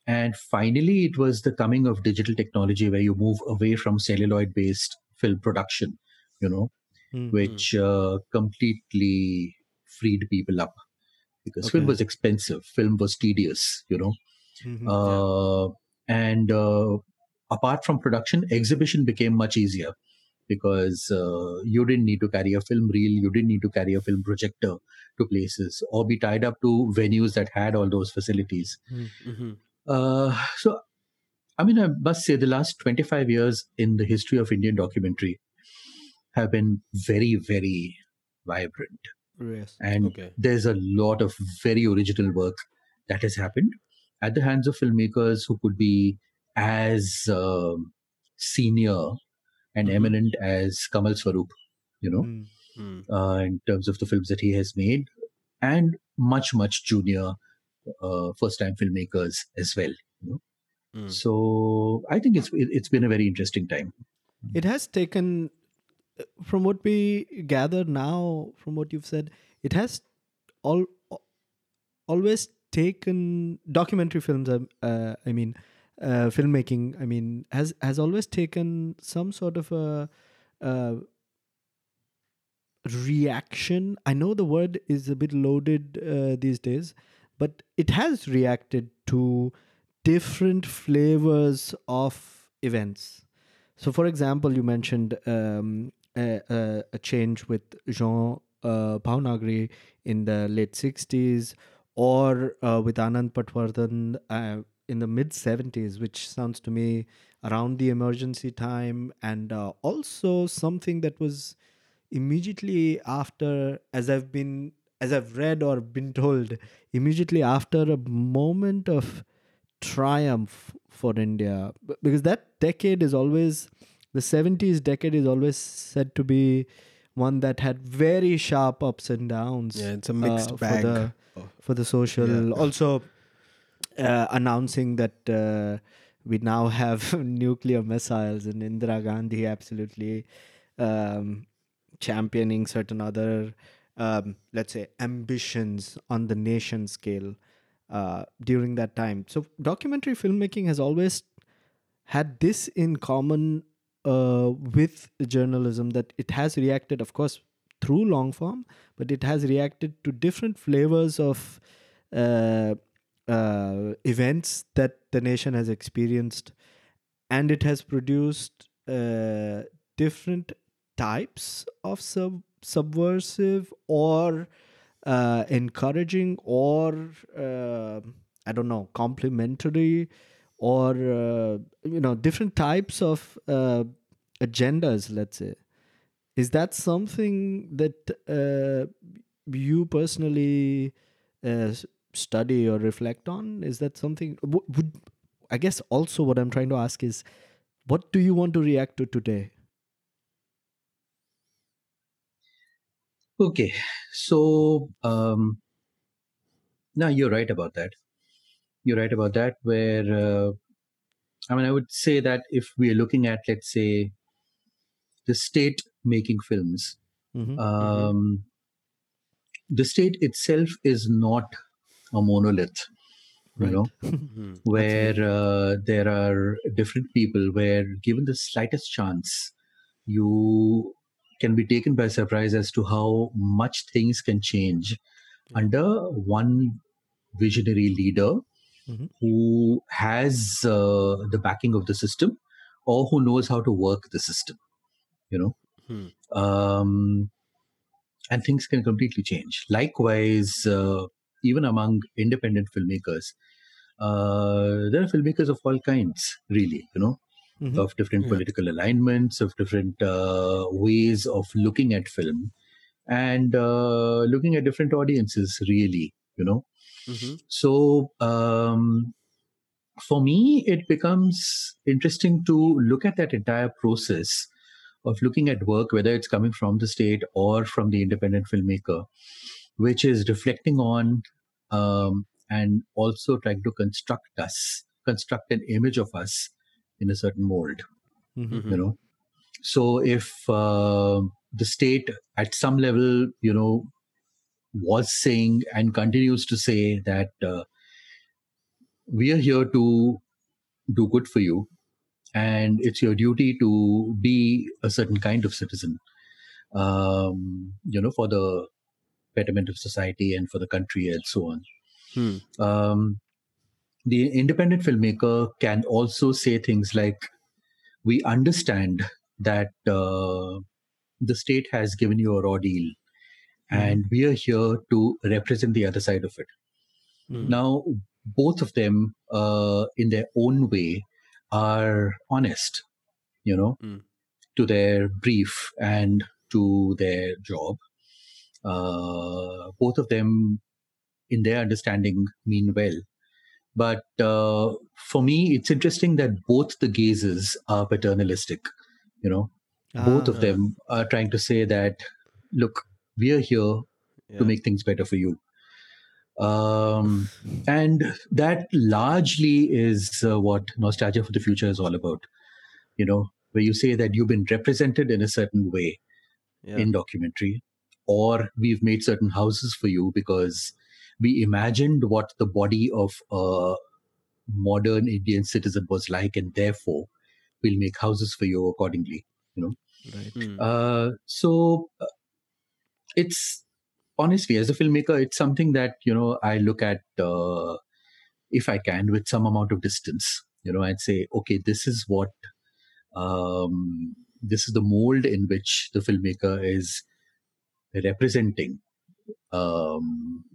And finally it was the coming of digital technology where you move away from celluloid based film production you know Mm. which uh, completely freed people up because film was expensive film was tedious you know Mhm. uh, and uh, apart from production exhibition became much easier because uh, you didn't need to carry a film reel you didn't need to carry a film projector to places or be tied up to venues that had all those facilities Mhm. uh, so i mean i must say the last 25 years in the history of indian documentary have been very very vibrant Yes. and Okay. there's a lot of very original work that has happened at the hands of filmmakers who could be as um, senior and Mhm. eminent as Kamal Swaroop, you know, Mm. Mm. uh, in terms of the films that he has made, and much, much junior uh, first time filmmakers as well. You know? Mm. So I think it's it, it's been a very interesting time. It has taken, from what we gather now, from what you've said, it has all always taken documentary films. um, Uh, I mean, uh, filmmaking. I mean, has has always taken some sort of a, reaction. I know the word is a bit loaded uh, these days, but it has reacted to different flavors of events. So, for example, you mentioned um, a, a, a change with Jean uh, Bhownagary in the late 60s or uh, with Anand Patwardhan uh, in the mid 70s, which sounds to me around the emergency time, and uh, also something that was immediately after, as I've been, as I've read or been told, immediately after a moment of triumph for India. Because that decade is always the 70s decade is always said to be one that had very sharp ups and downs Yeah, it's a mixed uh, bag. for the Oh. for the social Yeah. also uh, announcing that uh, we now have nuclear missiles and Indira Gandhi absolutely um, championing certain other um, let's say ambitions on the nation scale uh, during that time. So documentary filmmaking has always had this in common uh, with journalism that it has reacted, of course, through long form, but it has reacted to different flavors of uh, uh, events that the nation has experienced, and it has produced uh, different types of sub- subversive or uh, encouraging or uh, I don't know complementary or uh, you know different types of uh, agendas. Let's say, is that something that uh, you personally study or reflect on? Is that something? Would I guess also what I'm trying to ask is, what do you want to react to today? Okay, so um, now you're right about that. You're right about that. Where uh, I mean, I would say that if we are looking at, let's say, the state making films, Mhm. um, the state itself is not a monolith. you know, Hmm. where uh, there are different people where given the slightest chance, you can be taken by surprise as to how much things can change under one visionary leader Mhm. who has uh, the backing of the system or who knows how to work the system you know Hmm. um, and things can completely change likewise uh, even among independent filmmakers uh, there are filmmakers of all kinds really you know Mhm. of different Yeah. political alignments of different uh, ways of looking at film and uh, looking at different audiences really you know Mhm. so um, for me, it becomes interesting to look at that entire process of looking at work, whether it's coming from the state or from the independent filmmaker, which is reflecting on um, and also trying to construct us, construct an image of us in a certain mold Mhm. you know so if uh, the state at some level you know was saying and continues to say that uh, we are here to do good for you and it's your duty to be a certain kind of citizen um, you know for the betterment of society and for the country and so on Hmm. um, the independent filmmaker can also say things like, "We understand that uh, the state has given you a raw deal, and we are here to represent the other side of it." Mhm. Now, both of them, uh, in their own way, are honest, you know, Mm. to their brief and to their job. Uh, both of them, in their understanding, mean well. But uh, for me, it's interesting that both the gazes are paternalistic. You know, both of Ah. them are trying to say that, look, we are here Yeah. to make things better for you. Um, and that largely is uh, what Nostalgia for the Future is all about. You know, where you say that you've been represented in a certain way Yeah. in documentary, or we've made certain houses for you because we imagined what the body of a modern Indian citizen was like, and therefore we'll make houses for you accordingly. You know, right. Hmm. Uh, so uh, it's honestly, as a filmmaker, it's something that you know I look at uh, if I can with some amount of distance. You know, I'd say, okay, this is what um, this is the mold in which the filmmaker is representing um,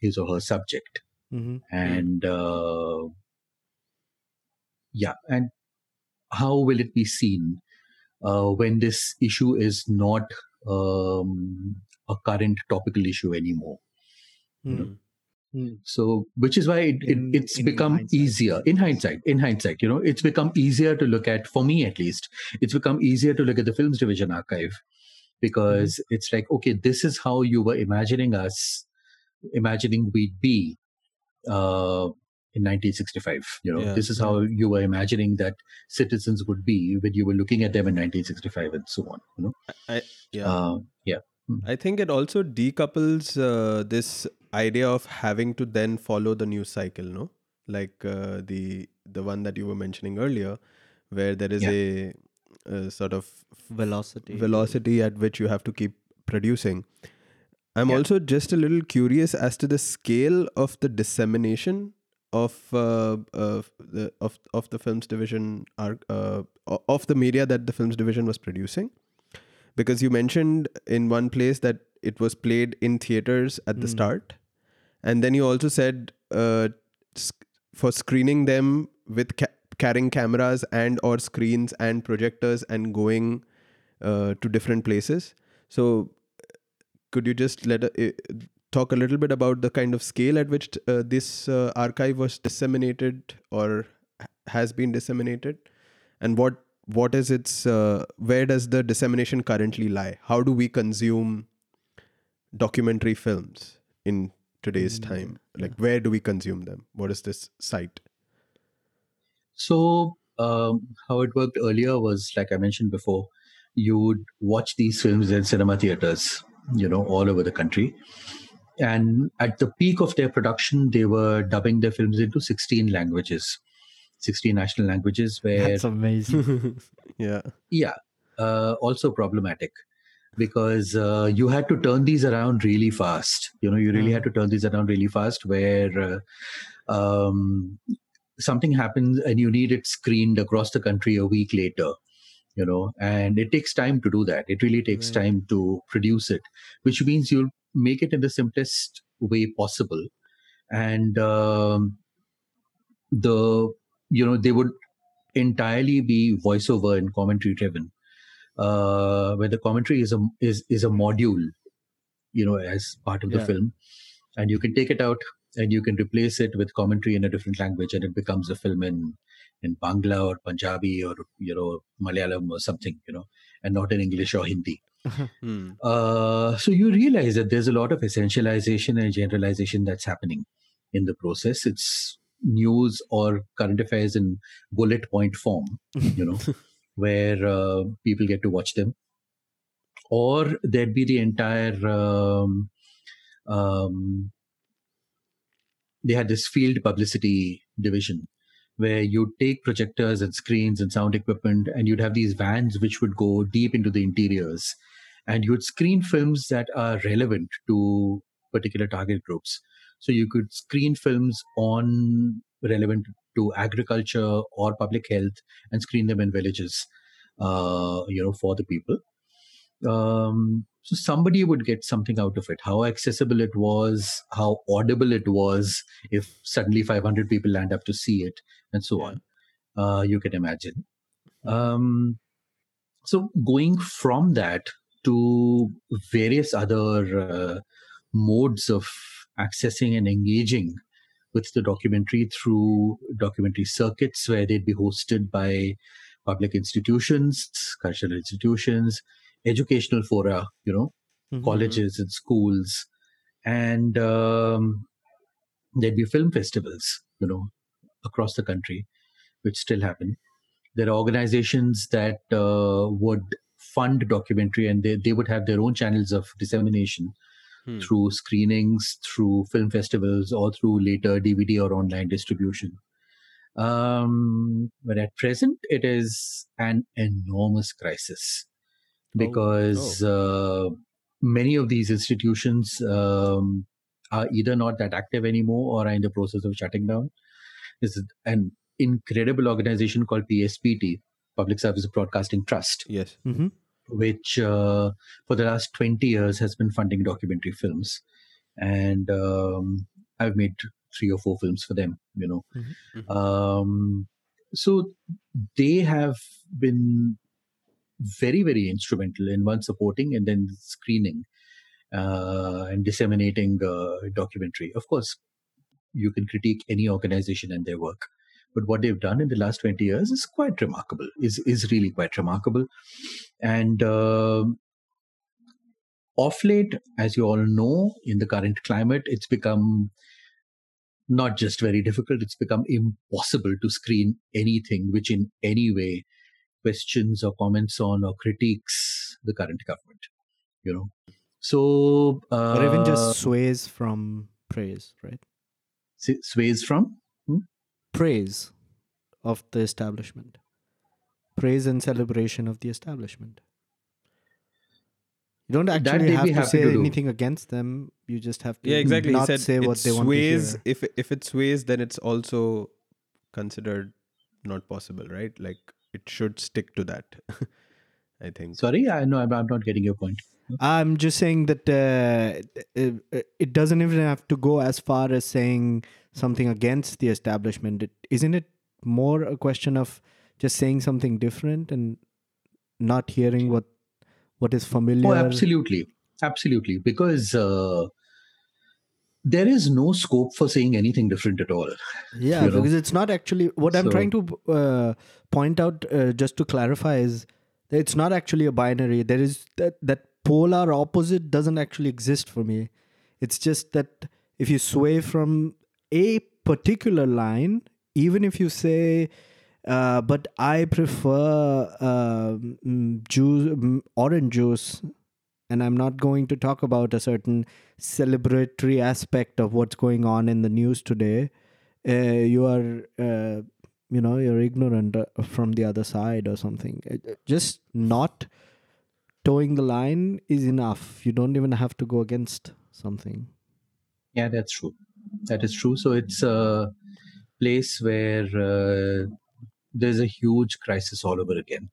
his or her subject Mhm. and uh, yeah and how will it be seen uh, when this issue is not um, a current topical issue anymore Hmm. so which is why it, it, it's in become hindsight. easier in hindsight in hindsight you know it's become easier to look at for me at least it's become easier to look at the films division archive because Mm-hmm. it's like okay this is how you were imagining us imagining we'd be uh, in 1965 you know Yeah. this is how you were imagining that citizens would be when you were looking at them in 1965 and so on you know I, yeah. uh, yeah I think it also decouples uh, this idea of having to then follow the news cycle, no? Like uh, the the one that you were mentioning earlier, where there is Yeah. a, a sort of Velocity. velocity at which you have to keep producing. I'm Yeah. also just a little curious as to the scale of the dissemination of uh, of the of of the films division arc uh, of the media that the films division was producing. Because you mentioned in one place that it was played in theaters at the Mm. start. And then you also said uh, sc- for screening them with ca- carrying cameras and or screens and projectors and going uh, to different places. So could you just let uh, uh, talk a little bit about the kind of scale at which uh, this uh, archive was disseminated or has been disseminated and what what is its uh, where does the dissemination currently lie? How do we consume documentary films in today's Mm, time? like where do we consume them? What is this site? So, um, how it worked earlier was, like I mentioned before, you would watch these films in cinema theaters, you know, all over the country. And at the peak of their production, they were dubbing their films into 16 languages, 16 national languages, where That's amazing. yeah. yeah, uh, also problematic because uh, you had to turn these around really fast. You know, you really had to turn these around really fast where uh, um, something happens and you need it screened across the country a week later. You know, and it takes time to do that. It really takes Right. time to produce it, which means you'll make it in the simplest way possible. And um, the, you know, they would entirely be voiceover and commentary driven uh, where the commentary is a is is a module, you know, as part of the film, and you can take it out and you can replace it with commentary in a different language, and it becomes a film in in Bangla or Punjabi or you know Malayalam or something, you know, and not in English or Hindi. Hmm. Uh, so you realize that there's a lot of essentialization and generalization that's happening in the process. It's news or current affairs in bullet point form, you know, where uh, people get to watch them. Or there'd be the entire. Um, um, they had this field publicity division where you'd take projectors and screens and sound equipment, and you'd have these vans which would go deep into the interiors and you would screen films that are relevant to particular target groups. So you could screen films on relevant to agriculture or public health and screen them in villages, uh, you know, for the people. Um, so somebody would get something out of it. How accessible it was, how audible it was, if suddenly 500 people land up to see it, and so Yeah. on. Uh, you can imagine. Um, so going from that to various other uh, modes of accessing and engaging with the documentary through documentary circuits where they'd be hosted by public institutions, cultural institutions, educational fora, you know, Mhm. colleges and schools, and um, there'd be film festivals, you know, across the country, which still happen. There are organizations that uh, would fund documentary, and they, they would have their own channels of dissemination Hmm. through screenings, through film festivals, or through later DVD or online distribution. Um, but at present, it is an enormous crisis because uh, many of these institutions um, are either not that active anymore or are in the process of shutting down. There's an incredible organization called PSBT, Public Service Broadcasting Trust, Yes. Mhm. which uh, for the last 20 years has been funding documentary films. And um, I've made three or four films for them, you know. Mhm. Um, so they have been very, very instrumental in one supporting and then screening uh, and disseminating uh, documentary. Of course, you can critique any organization and their work. But what they've done in the last 20 years is quite remarkable, is, is really quite remarkable. And um off late, as you all know, in the current climate, it's become not just very difficult, it's become impossible to screen anything which in any way questions or comments on or critiques the current government. You know, so uh, or even just sways from praise, right? s- sways from Praise of the establishment. Praise and celebration of the establishment. You don't actually they'd have to happy say to anything against them. You just have to Yeah, exactly. not said say what they want to sways. hear. If if it sways, then it's also considered not possible, right? Like it should stick to that. I think. sorry, I know I'm, I'm not getting your point. I'm just saying that uh, it, it doesn't even have to go as far as saying something against the establishment. It, isn't it more a question of just saying something different and not hearing what what is familiar? Oh, absolutely, absolutely, because uh, there is no scope for saying anything different at all. Yeah, you know. because it's not actually what I'm trying to uh, point out. Uh, just to clarify, is that it's not actually a binary. There is that that polar opposite doesn't actually exist for me. It's just that if you sway from a particular line, even if you say, uh, "But I prefer um, juice, mm, orange juice," and I'm not going to talk about a certain celebratory aspect of what's going on in the news today, uh, you are, uh, you know, you're ignorant uh, from the other side or something. Uh, Just not toeing the line is enough. You don't even have to go against something. Yeah, that's true. That is true. So it's a place where uh, there's a huge crisis all over again.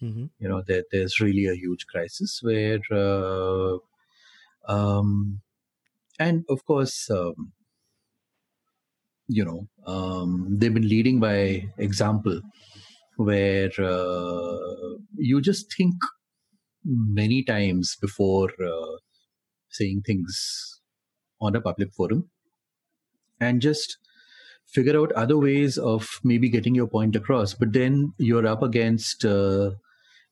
Mm-hmm. You know, there, there's really a huge crisis where, uh, um, and of course, um, you know, um, they've been leading by example, where uh, you just think many times before uh, saying things on a public forum and just figure out other ways of maybe getting your point across. But then you're up against uh,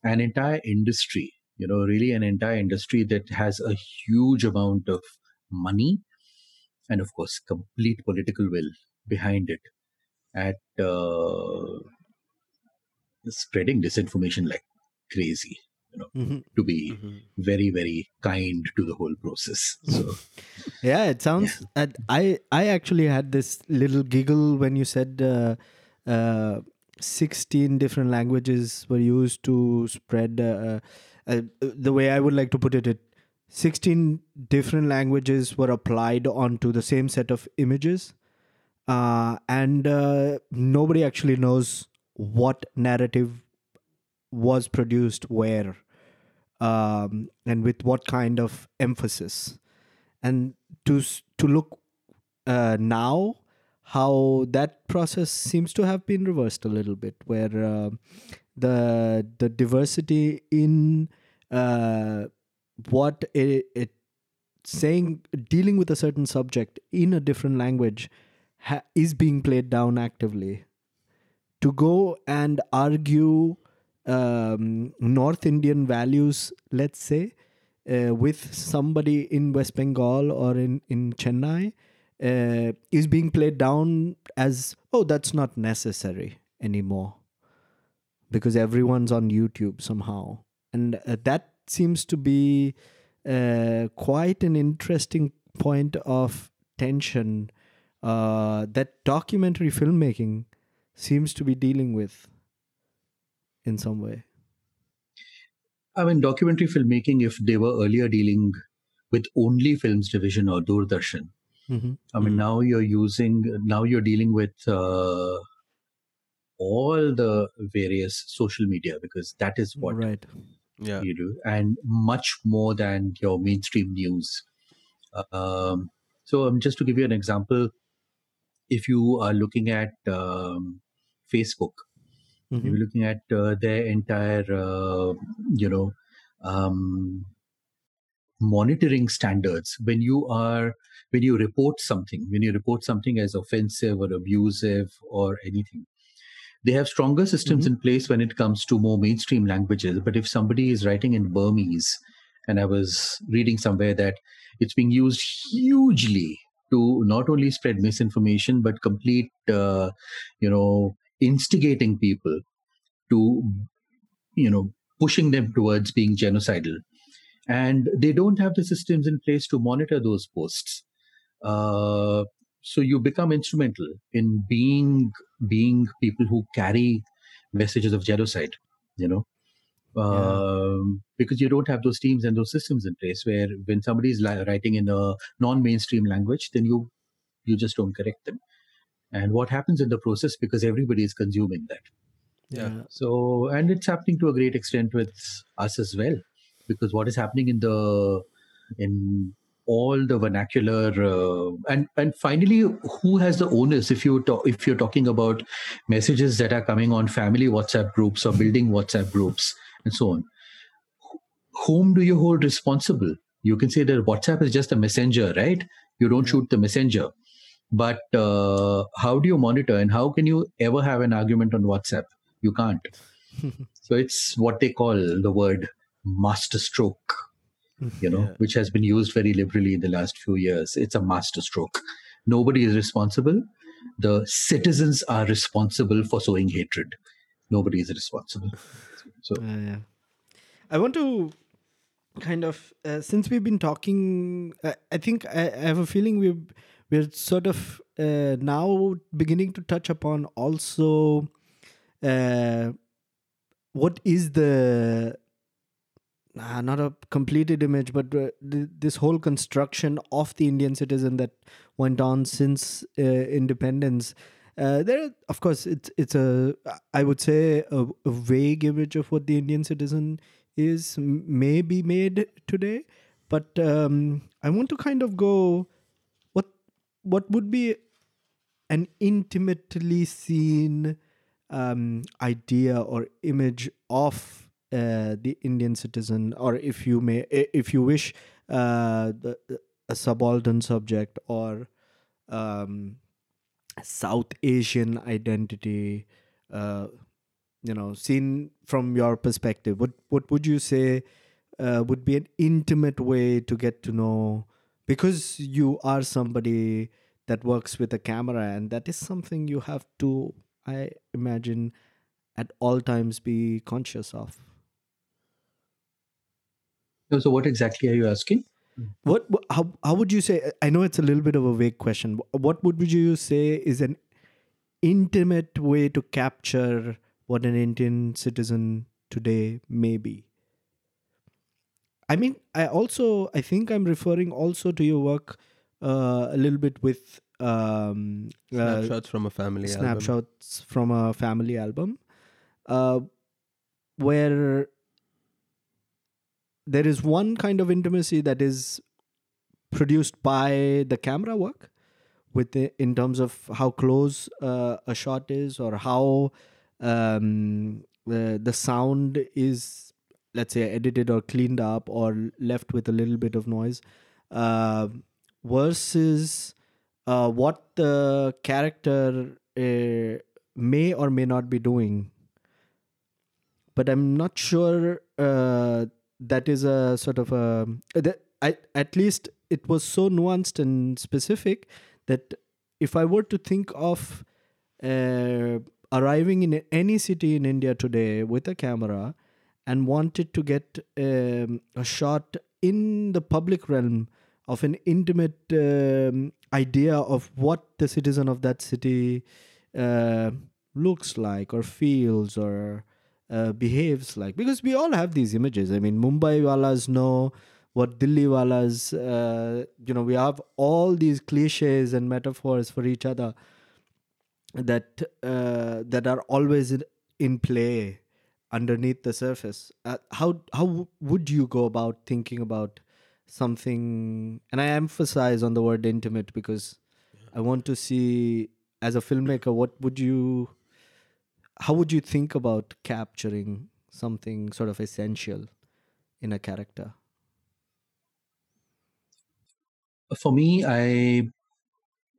an entire industry you know really an entire industry that has a huge amount of money and of course complete political will behind it at uh, spreading disinformation like crazy you know Mm-hmm. to be very very kind to the whole process so Yeah, it sounds. I I I actually had this little giggle when you said uh, uh, sixteen different languages were used to spread. Uh, uh, the way I would like to put it, it sixteen different languages were applied onto the same set of images, uh, and uh, nobody actually knows what narrative was produced where, um, and with what kind of emphasis. And to to look uh, now how that process seems to have been reversed a little bit where uh, the the diversity in uh, what it, it saying dealing with a certain subject in a different language ha- is being played down actively to go and argue um, North Indian values, let's say, uh, with somebody in West Bengal or in, in Chennai uh, is being played down as, oh, that's not necessary anymore because everyone's on YouTube somehow. And uh, that seems to be uh, quite an interesting point of tension uh, that documentary filmmaking seems to be dealing with in some way. I mean, documentary filmmaking, if they were earlier dealing with only films division or Doordarshan, Mm-hmm. I mean, now you're using, now you're dealing with uh, all the various social media because that is what Right. Yeah. you do, and much more than your mainstream news. Um, so, um, just to give you an example, if you are looking at um, Facebook, Mhm. you're looking at uh, their entire, uh, you know, um, monitoring standards. When you are, when you report something, when you report something as offensive or abusive or anything, they have stronger systems Mhm. in place when it comes to more mainstream languages. But if somebody is writing in Burmese, and I was reading somewhere that it's being used hugely to not only spread misinformation but complete, uh, you know, instigating people to, you know, pushing them towards being genocidal, and they don't have the systems in place to monitor those posts. Uh, so you become instrumental in being being people who carry messages of genocide you know? Um, because you don't have those teams and those systems in place where when somebody is li- writing in a non-mainstream language then you you just don't correct them. And what happens in the process because everybody is consuming that. Yeah. so, and it's happening to a great extent with us as well, because what is happening in the in all the vernacular uh, and and finally, who has the onus if you talk, if you're talking about messages that are coming on family WhatsApp groups or building WhatsApp groups and so on, whom do you hold responsible? You can say that WhatsApp is just a messenger, right? You don't shoot the messenger. But uh, how do you monitor and how can you ever have an argument on WhatsApp? You can't. so it's what they call the word master stroke, you know, Yeah. which has been used very liberally in the last few years. It's a master stroke. Nobody is responsible. The citizens are responsible for sowing hatred. Nobody is responsible. So Yeah, yeah. I want to kind of uh, since we've been talking, uh, I think I, I have a feeling we've we're sort of uh, now beginning to touch upon also uh, what is the not a completed image, but uh, th- this whole construction of the Indian citizen that went on since uh, independence. Uh, there, of course, it's it's a I would say a, a vague image of what the Indian citizen is may be made today, but um, I want to kind of go what what would be an intimately seen um, idea or image of the Indian citizen, or if you may, if you wish, uh, the, a subaltern subject or um, South Asian identity, uh, you know, seen from your perspective, what what would you say uh, would be an intimate way to get to know? Because you are somebody that works with a camera, and that is something you have to, I imagine, at all times be conscious of. So, so what exactly are you asking? What how how would you say? I know it's a little bit of a vague question. What would you say is an intimate way to capture what an Indian citizen today may be? I mean, I also I think I'm referring also to your work uh, a little bit with um, uh, Snapshots from a family album. snapshots from a family album, uh, where there is one kind of intimacy that is produced by the camera work with the, in terms of how close uh, a shot is or how um, the, the sound is let's say edited or cleaned up or left with a little bit of noise uh, versus uh, what the character uh, may or may not be doing. But i'm not sure uh, that is a sort of a that I, at least it was so nuanced and specific that if i were to think of uh, arriving in any city in india today with a camera and wanted to get um, a shot in the public realm of an intimate um, idea of what the citizen of that city uh, looks like or feels or uh, behaves like because we all have these images. I mean mumbai walas know what delhi walas uh, you know we have all these cliches and metaphors for each other that uh, that are always in, play underneath the surface. Uh, how how would you go about thinking about something? And i emphasize on the word intimate because i want to see as a filmmaker what would you how would you think about capturing something sort of essential in a character For me, I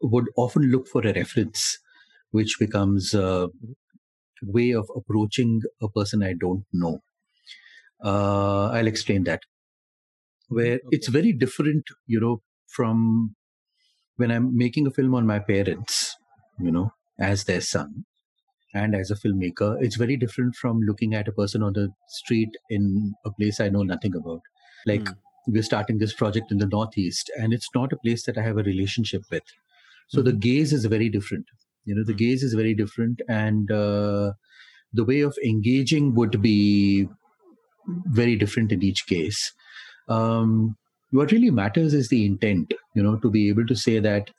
would often look for a reference, which becomes a way of approaching a person I don't know. Uh, I'll explain that. Where it's very different, you know, from when I'm making a film on my parents, you know, as their son and as a filmmaker, it's very different from looking at a person on the street in a place I know nothing about. Like we're starting this project in the Northeast, and it's not a place that I have a relationship with. So the gaze is very different. You know, the gaze is very different, and uh, the way of engaging would be very different in each case. Um, what really matters is the intent, you know, to be able to say that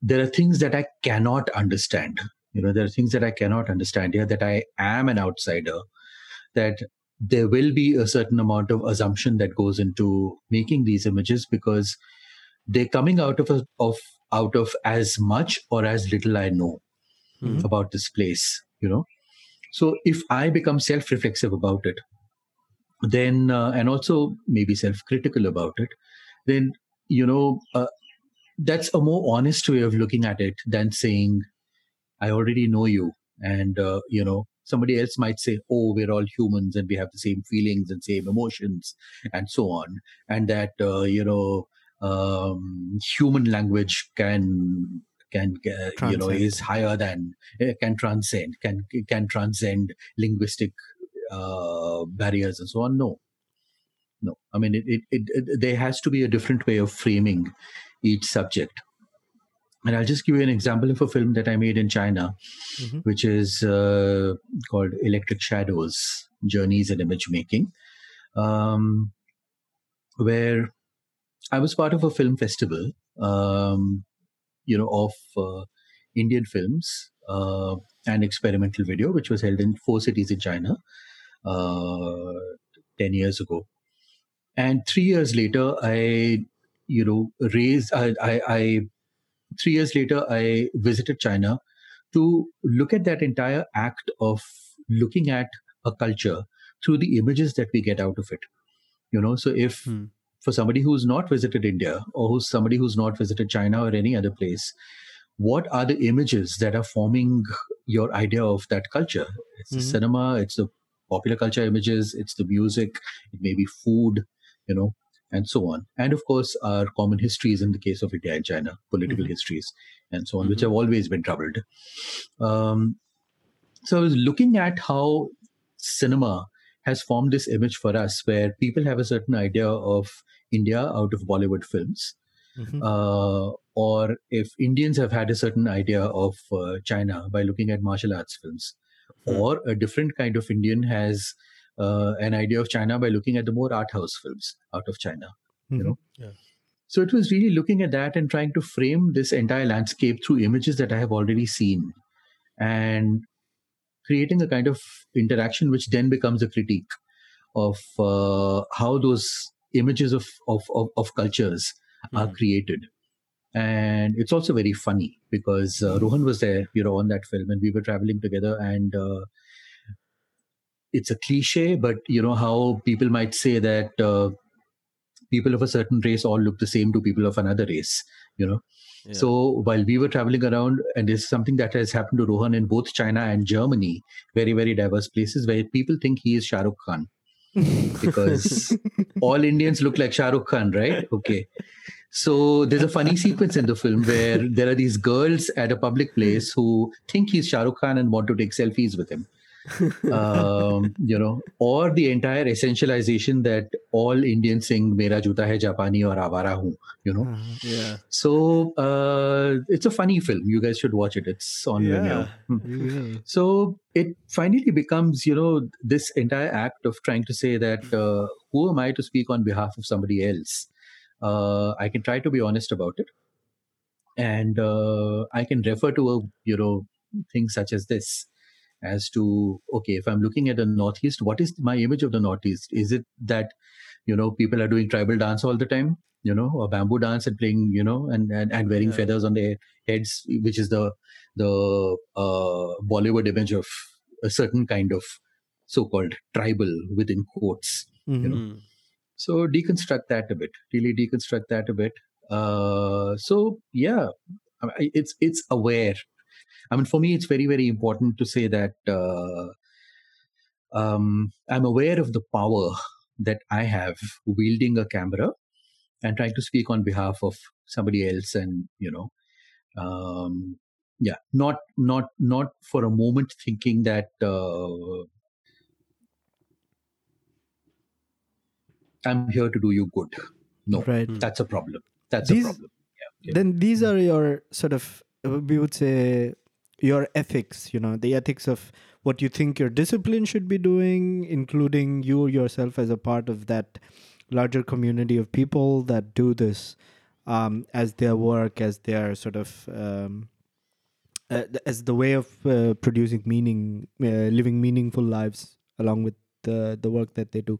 there are things that I cannot understand. You know, there are things that I cannot understand here, that I am an outsider, that there will be a certain amount of assumption that goes into making these images because they're coming out of a, of out of as much or as little I know about this place, you know. So if I become self-reflexive about it, then uh, and also maybe self-critical about it, then you know uh, that's a more honest way of looking at it than saying I already know you, and uh, you know somebody else might say, oh, we're all humans and we have the same feelings and same emotions and so on, and that uh, you know um, human language can can uh, you know is higher than uh, can transcend can can transcend linguistic uh, barriers and so on. No, no. I mean, it, it, it, it there has to be a different way of framing each subject. And I'll just give you an example of a film that I made in China, Mhm. which is uh, called Electric Shadows Journeys in Image Making, um, where I was part of a film festival, um, you know, of uh, Indian films uh, and experimental video, which was held in four cities in China uh, 10 years ago. And three years later, I, you know, raised, I, I, I three years later, I visited China to look at that entire act of looking at a culture through the images that we get out of it. You know, so if Hmm. for somebody who's not visited India or who's somebody who's not visited China or any other place, what are the images that are forming your idea of that culture? It's the Mhm. cinema, it's the popular culture images, it's the music, it may be food, you know, and so on. And of course, our common histories in the case of India and China, political Mhm. histories, and so on, which have always been troubled. Um, so I was looking at how cinema has formed this image for us where people have a certain idea of India out of Bollywood films. Mhm. Uh, or if Indians have had a certain idea of uh, China by looking at martial arts films, Hmm. or a different kind of Indian has an idea of China by looking at the more art house films out of China. Mhm. know, Yeah. So it was really looking at that and trying to frame this entire landscape through images that I have already seen and creating a kind of interaction which then becomes a critique of uh, how those images of, of, of, of cultures are Hmm. created. And it's also very funny because uh, Rohan was there, you know, on that film, and we were traveling together. And uh, it's a cliche, but you know how people might say that uh, people of a certain race all look the same to people of another race, you know. Yeah. So while we were traveling around, and this is something that has happened to Rohan in both China and Germany, very very diverse places where people think he is Shah Rukh Khan because all Indians look like Shah Rukh Khan, right? Okay. So there's a funny sequence in the film where there are these girls at a public place who think he's Shah Rukh Khan and want to take selfies with him. Um, you know, or the entire essentialization that all Indians sing "Mera juta hai Japani or Avara hu," you know. Uh-huh. yeah. So uh, it's a funny film. You guys should watch it. It's on Yeah. Vimeo. Hmm. So it finally becomes, you know, this entire act of trying to say that uh, who am I to speak on behalf of somebody else? Uh, I can try to be honest about it, and uh, I can refer to a, you know, things such as this as to okay, if I'm looking at the Northeast, what is my image of the Northeast? Is it that you know people are doing tribal dance all the time? You know, or bamboo dance and playing, you know, and and, and wearing Yeah. feathers on their heads, which is the the uh, Bollywood image of a certain kind of so-called tribal within quotes. Mhm. know, Mm. So deconstruct that a bit. Really deconstruct that a bit. Uh, so yeah, it's it's aware. I mean, for me, it's very very important to say that uh, um, I'm aware of the power that I have wielding a camera and trying to speak on behalf of somebody else, and you know, um, yeah, not not not for a moment thinking that. Uh, I'm here to do you good. No, Right. that's a problem. That's These- a problem. Yeah. Then these are your sort of we would say your ethics. You know, the ethics of what you think your discipline should be doing, including you yourself as a part of that larger community of people that do this um, as their work, as their sort of um, uh, as the way of uh, producing meaning, uh, living meaningful lives along with the the work that they do.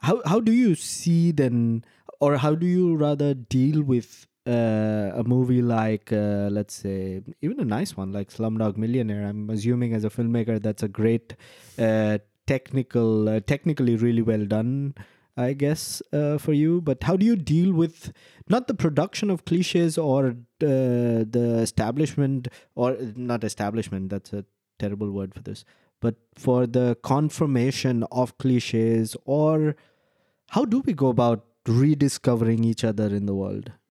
How how do you see then, or how do you rather deal with uh, a movie like, uh, let's say, even a nice one like Slumdog Millionaire? I'm assuming as a filmmaker, that's a great uh, technical, uh, technically really well done. I guess uh, for you, but how do you deal with not the production of cliches or uh, the establishment or not establishment? That's a terrible word for this, but for the confirmation of cliches or how do we go about rediscovering each other in the world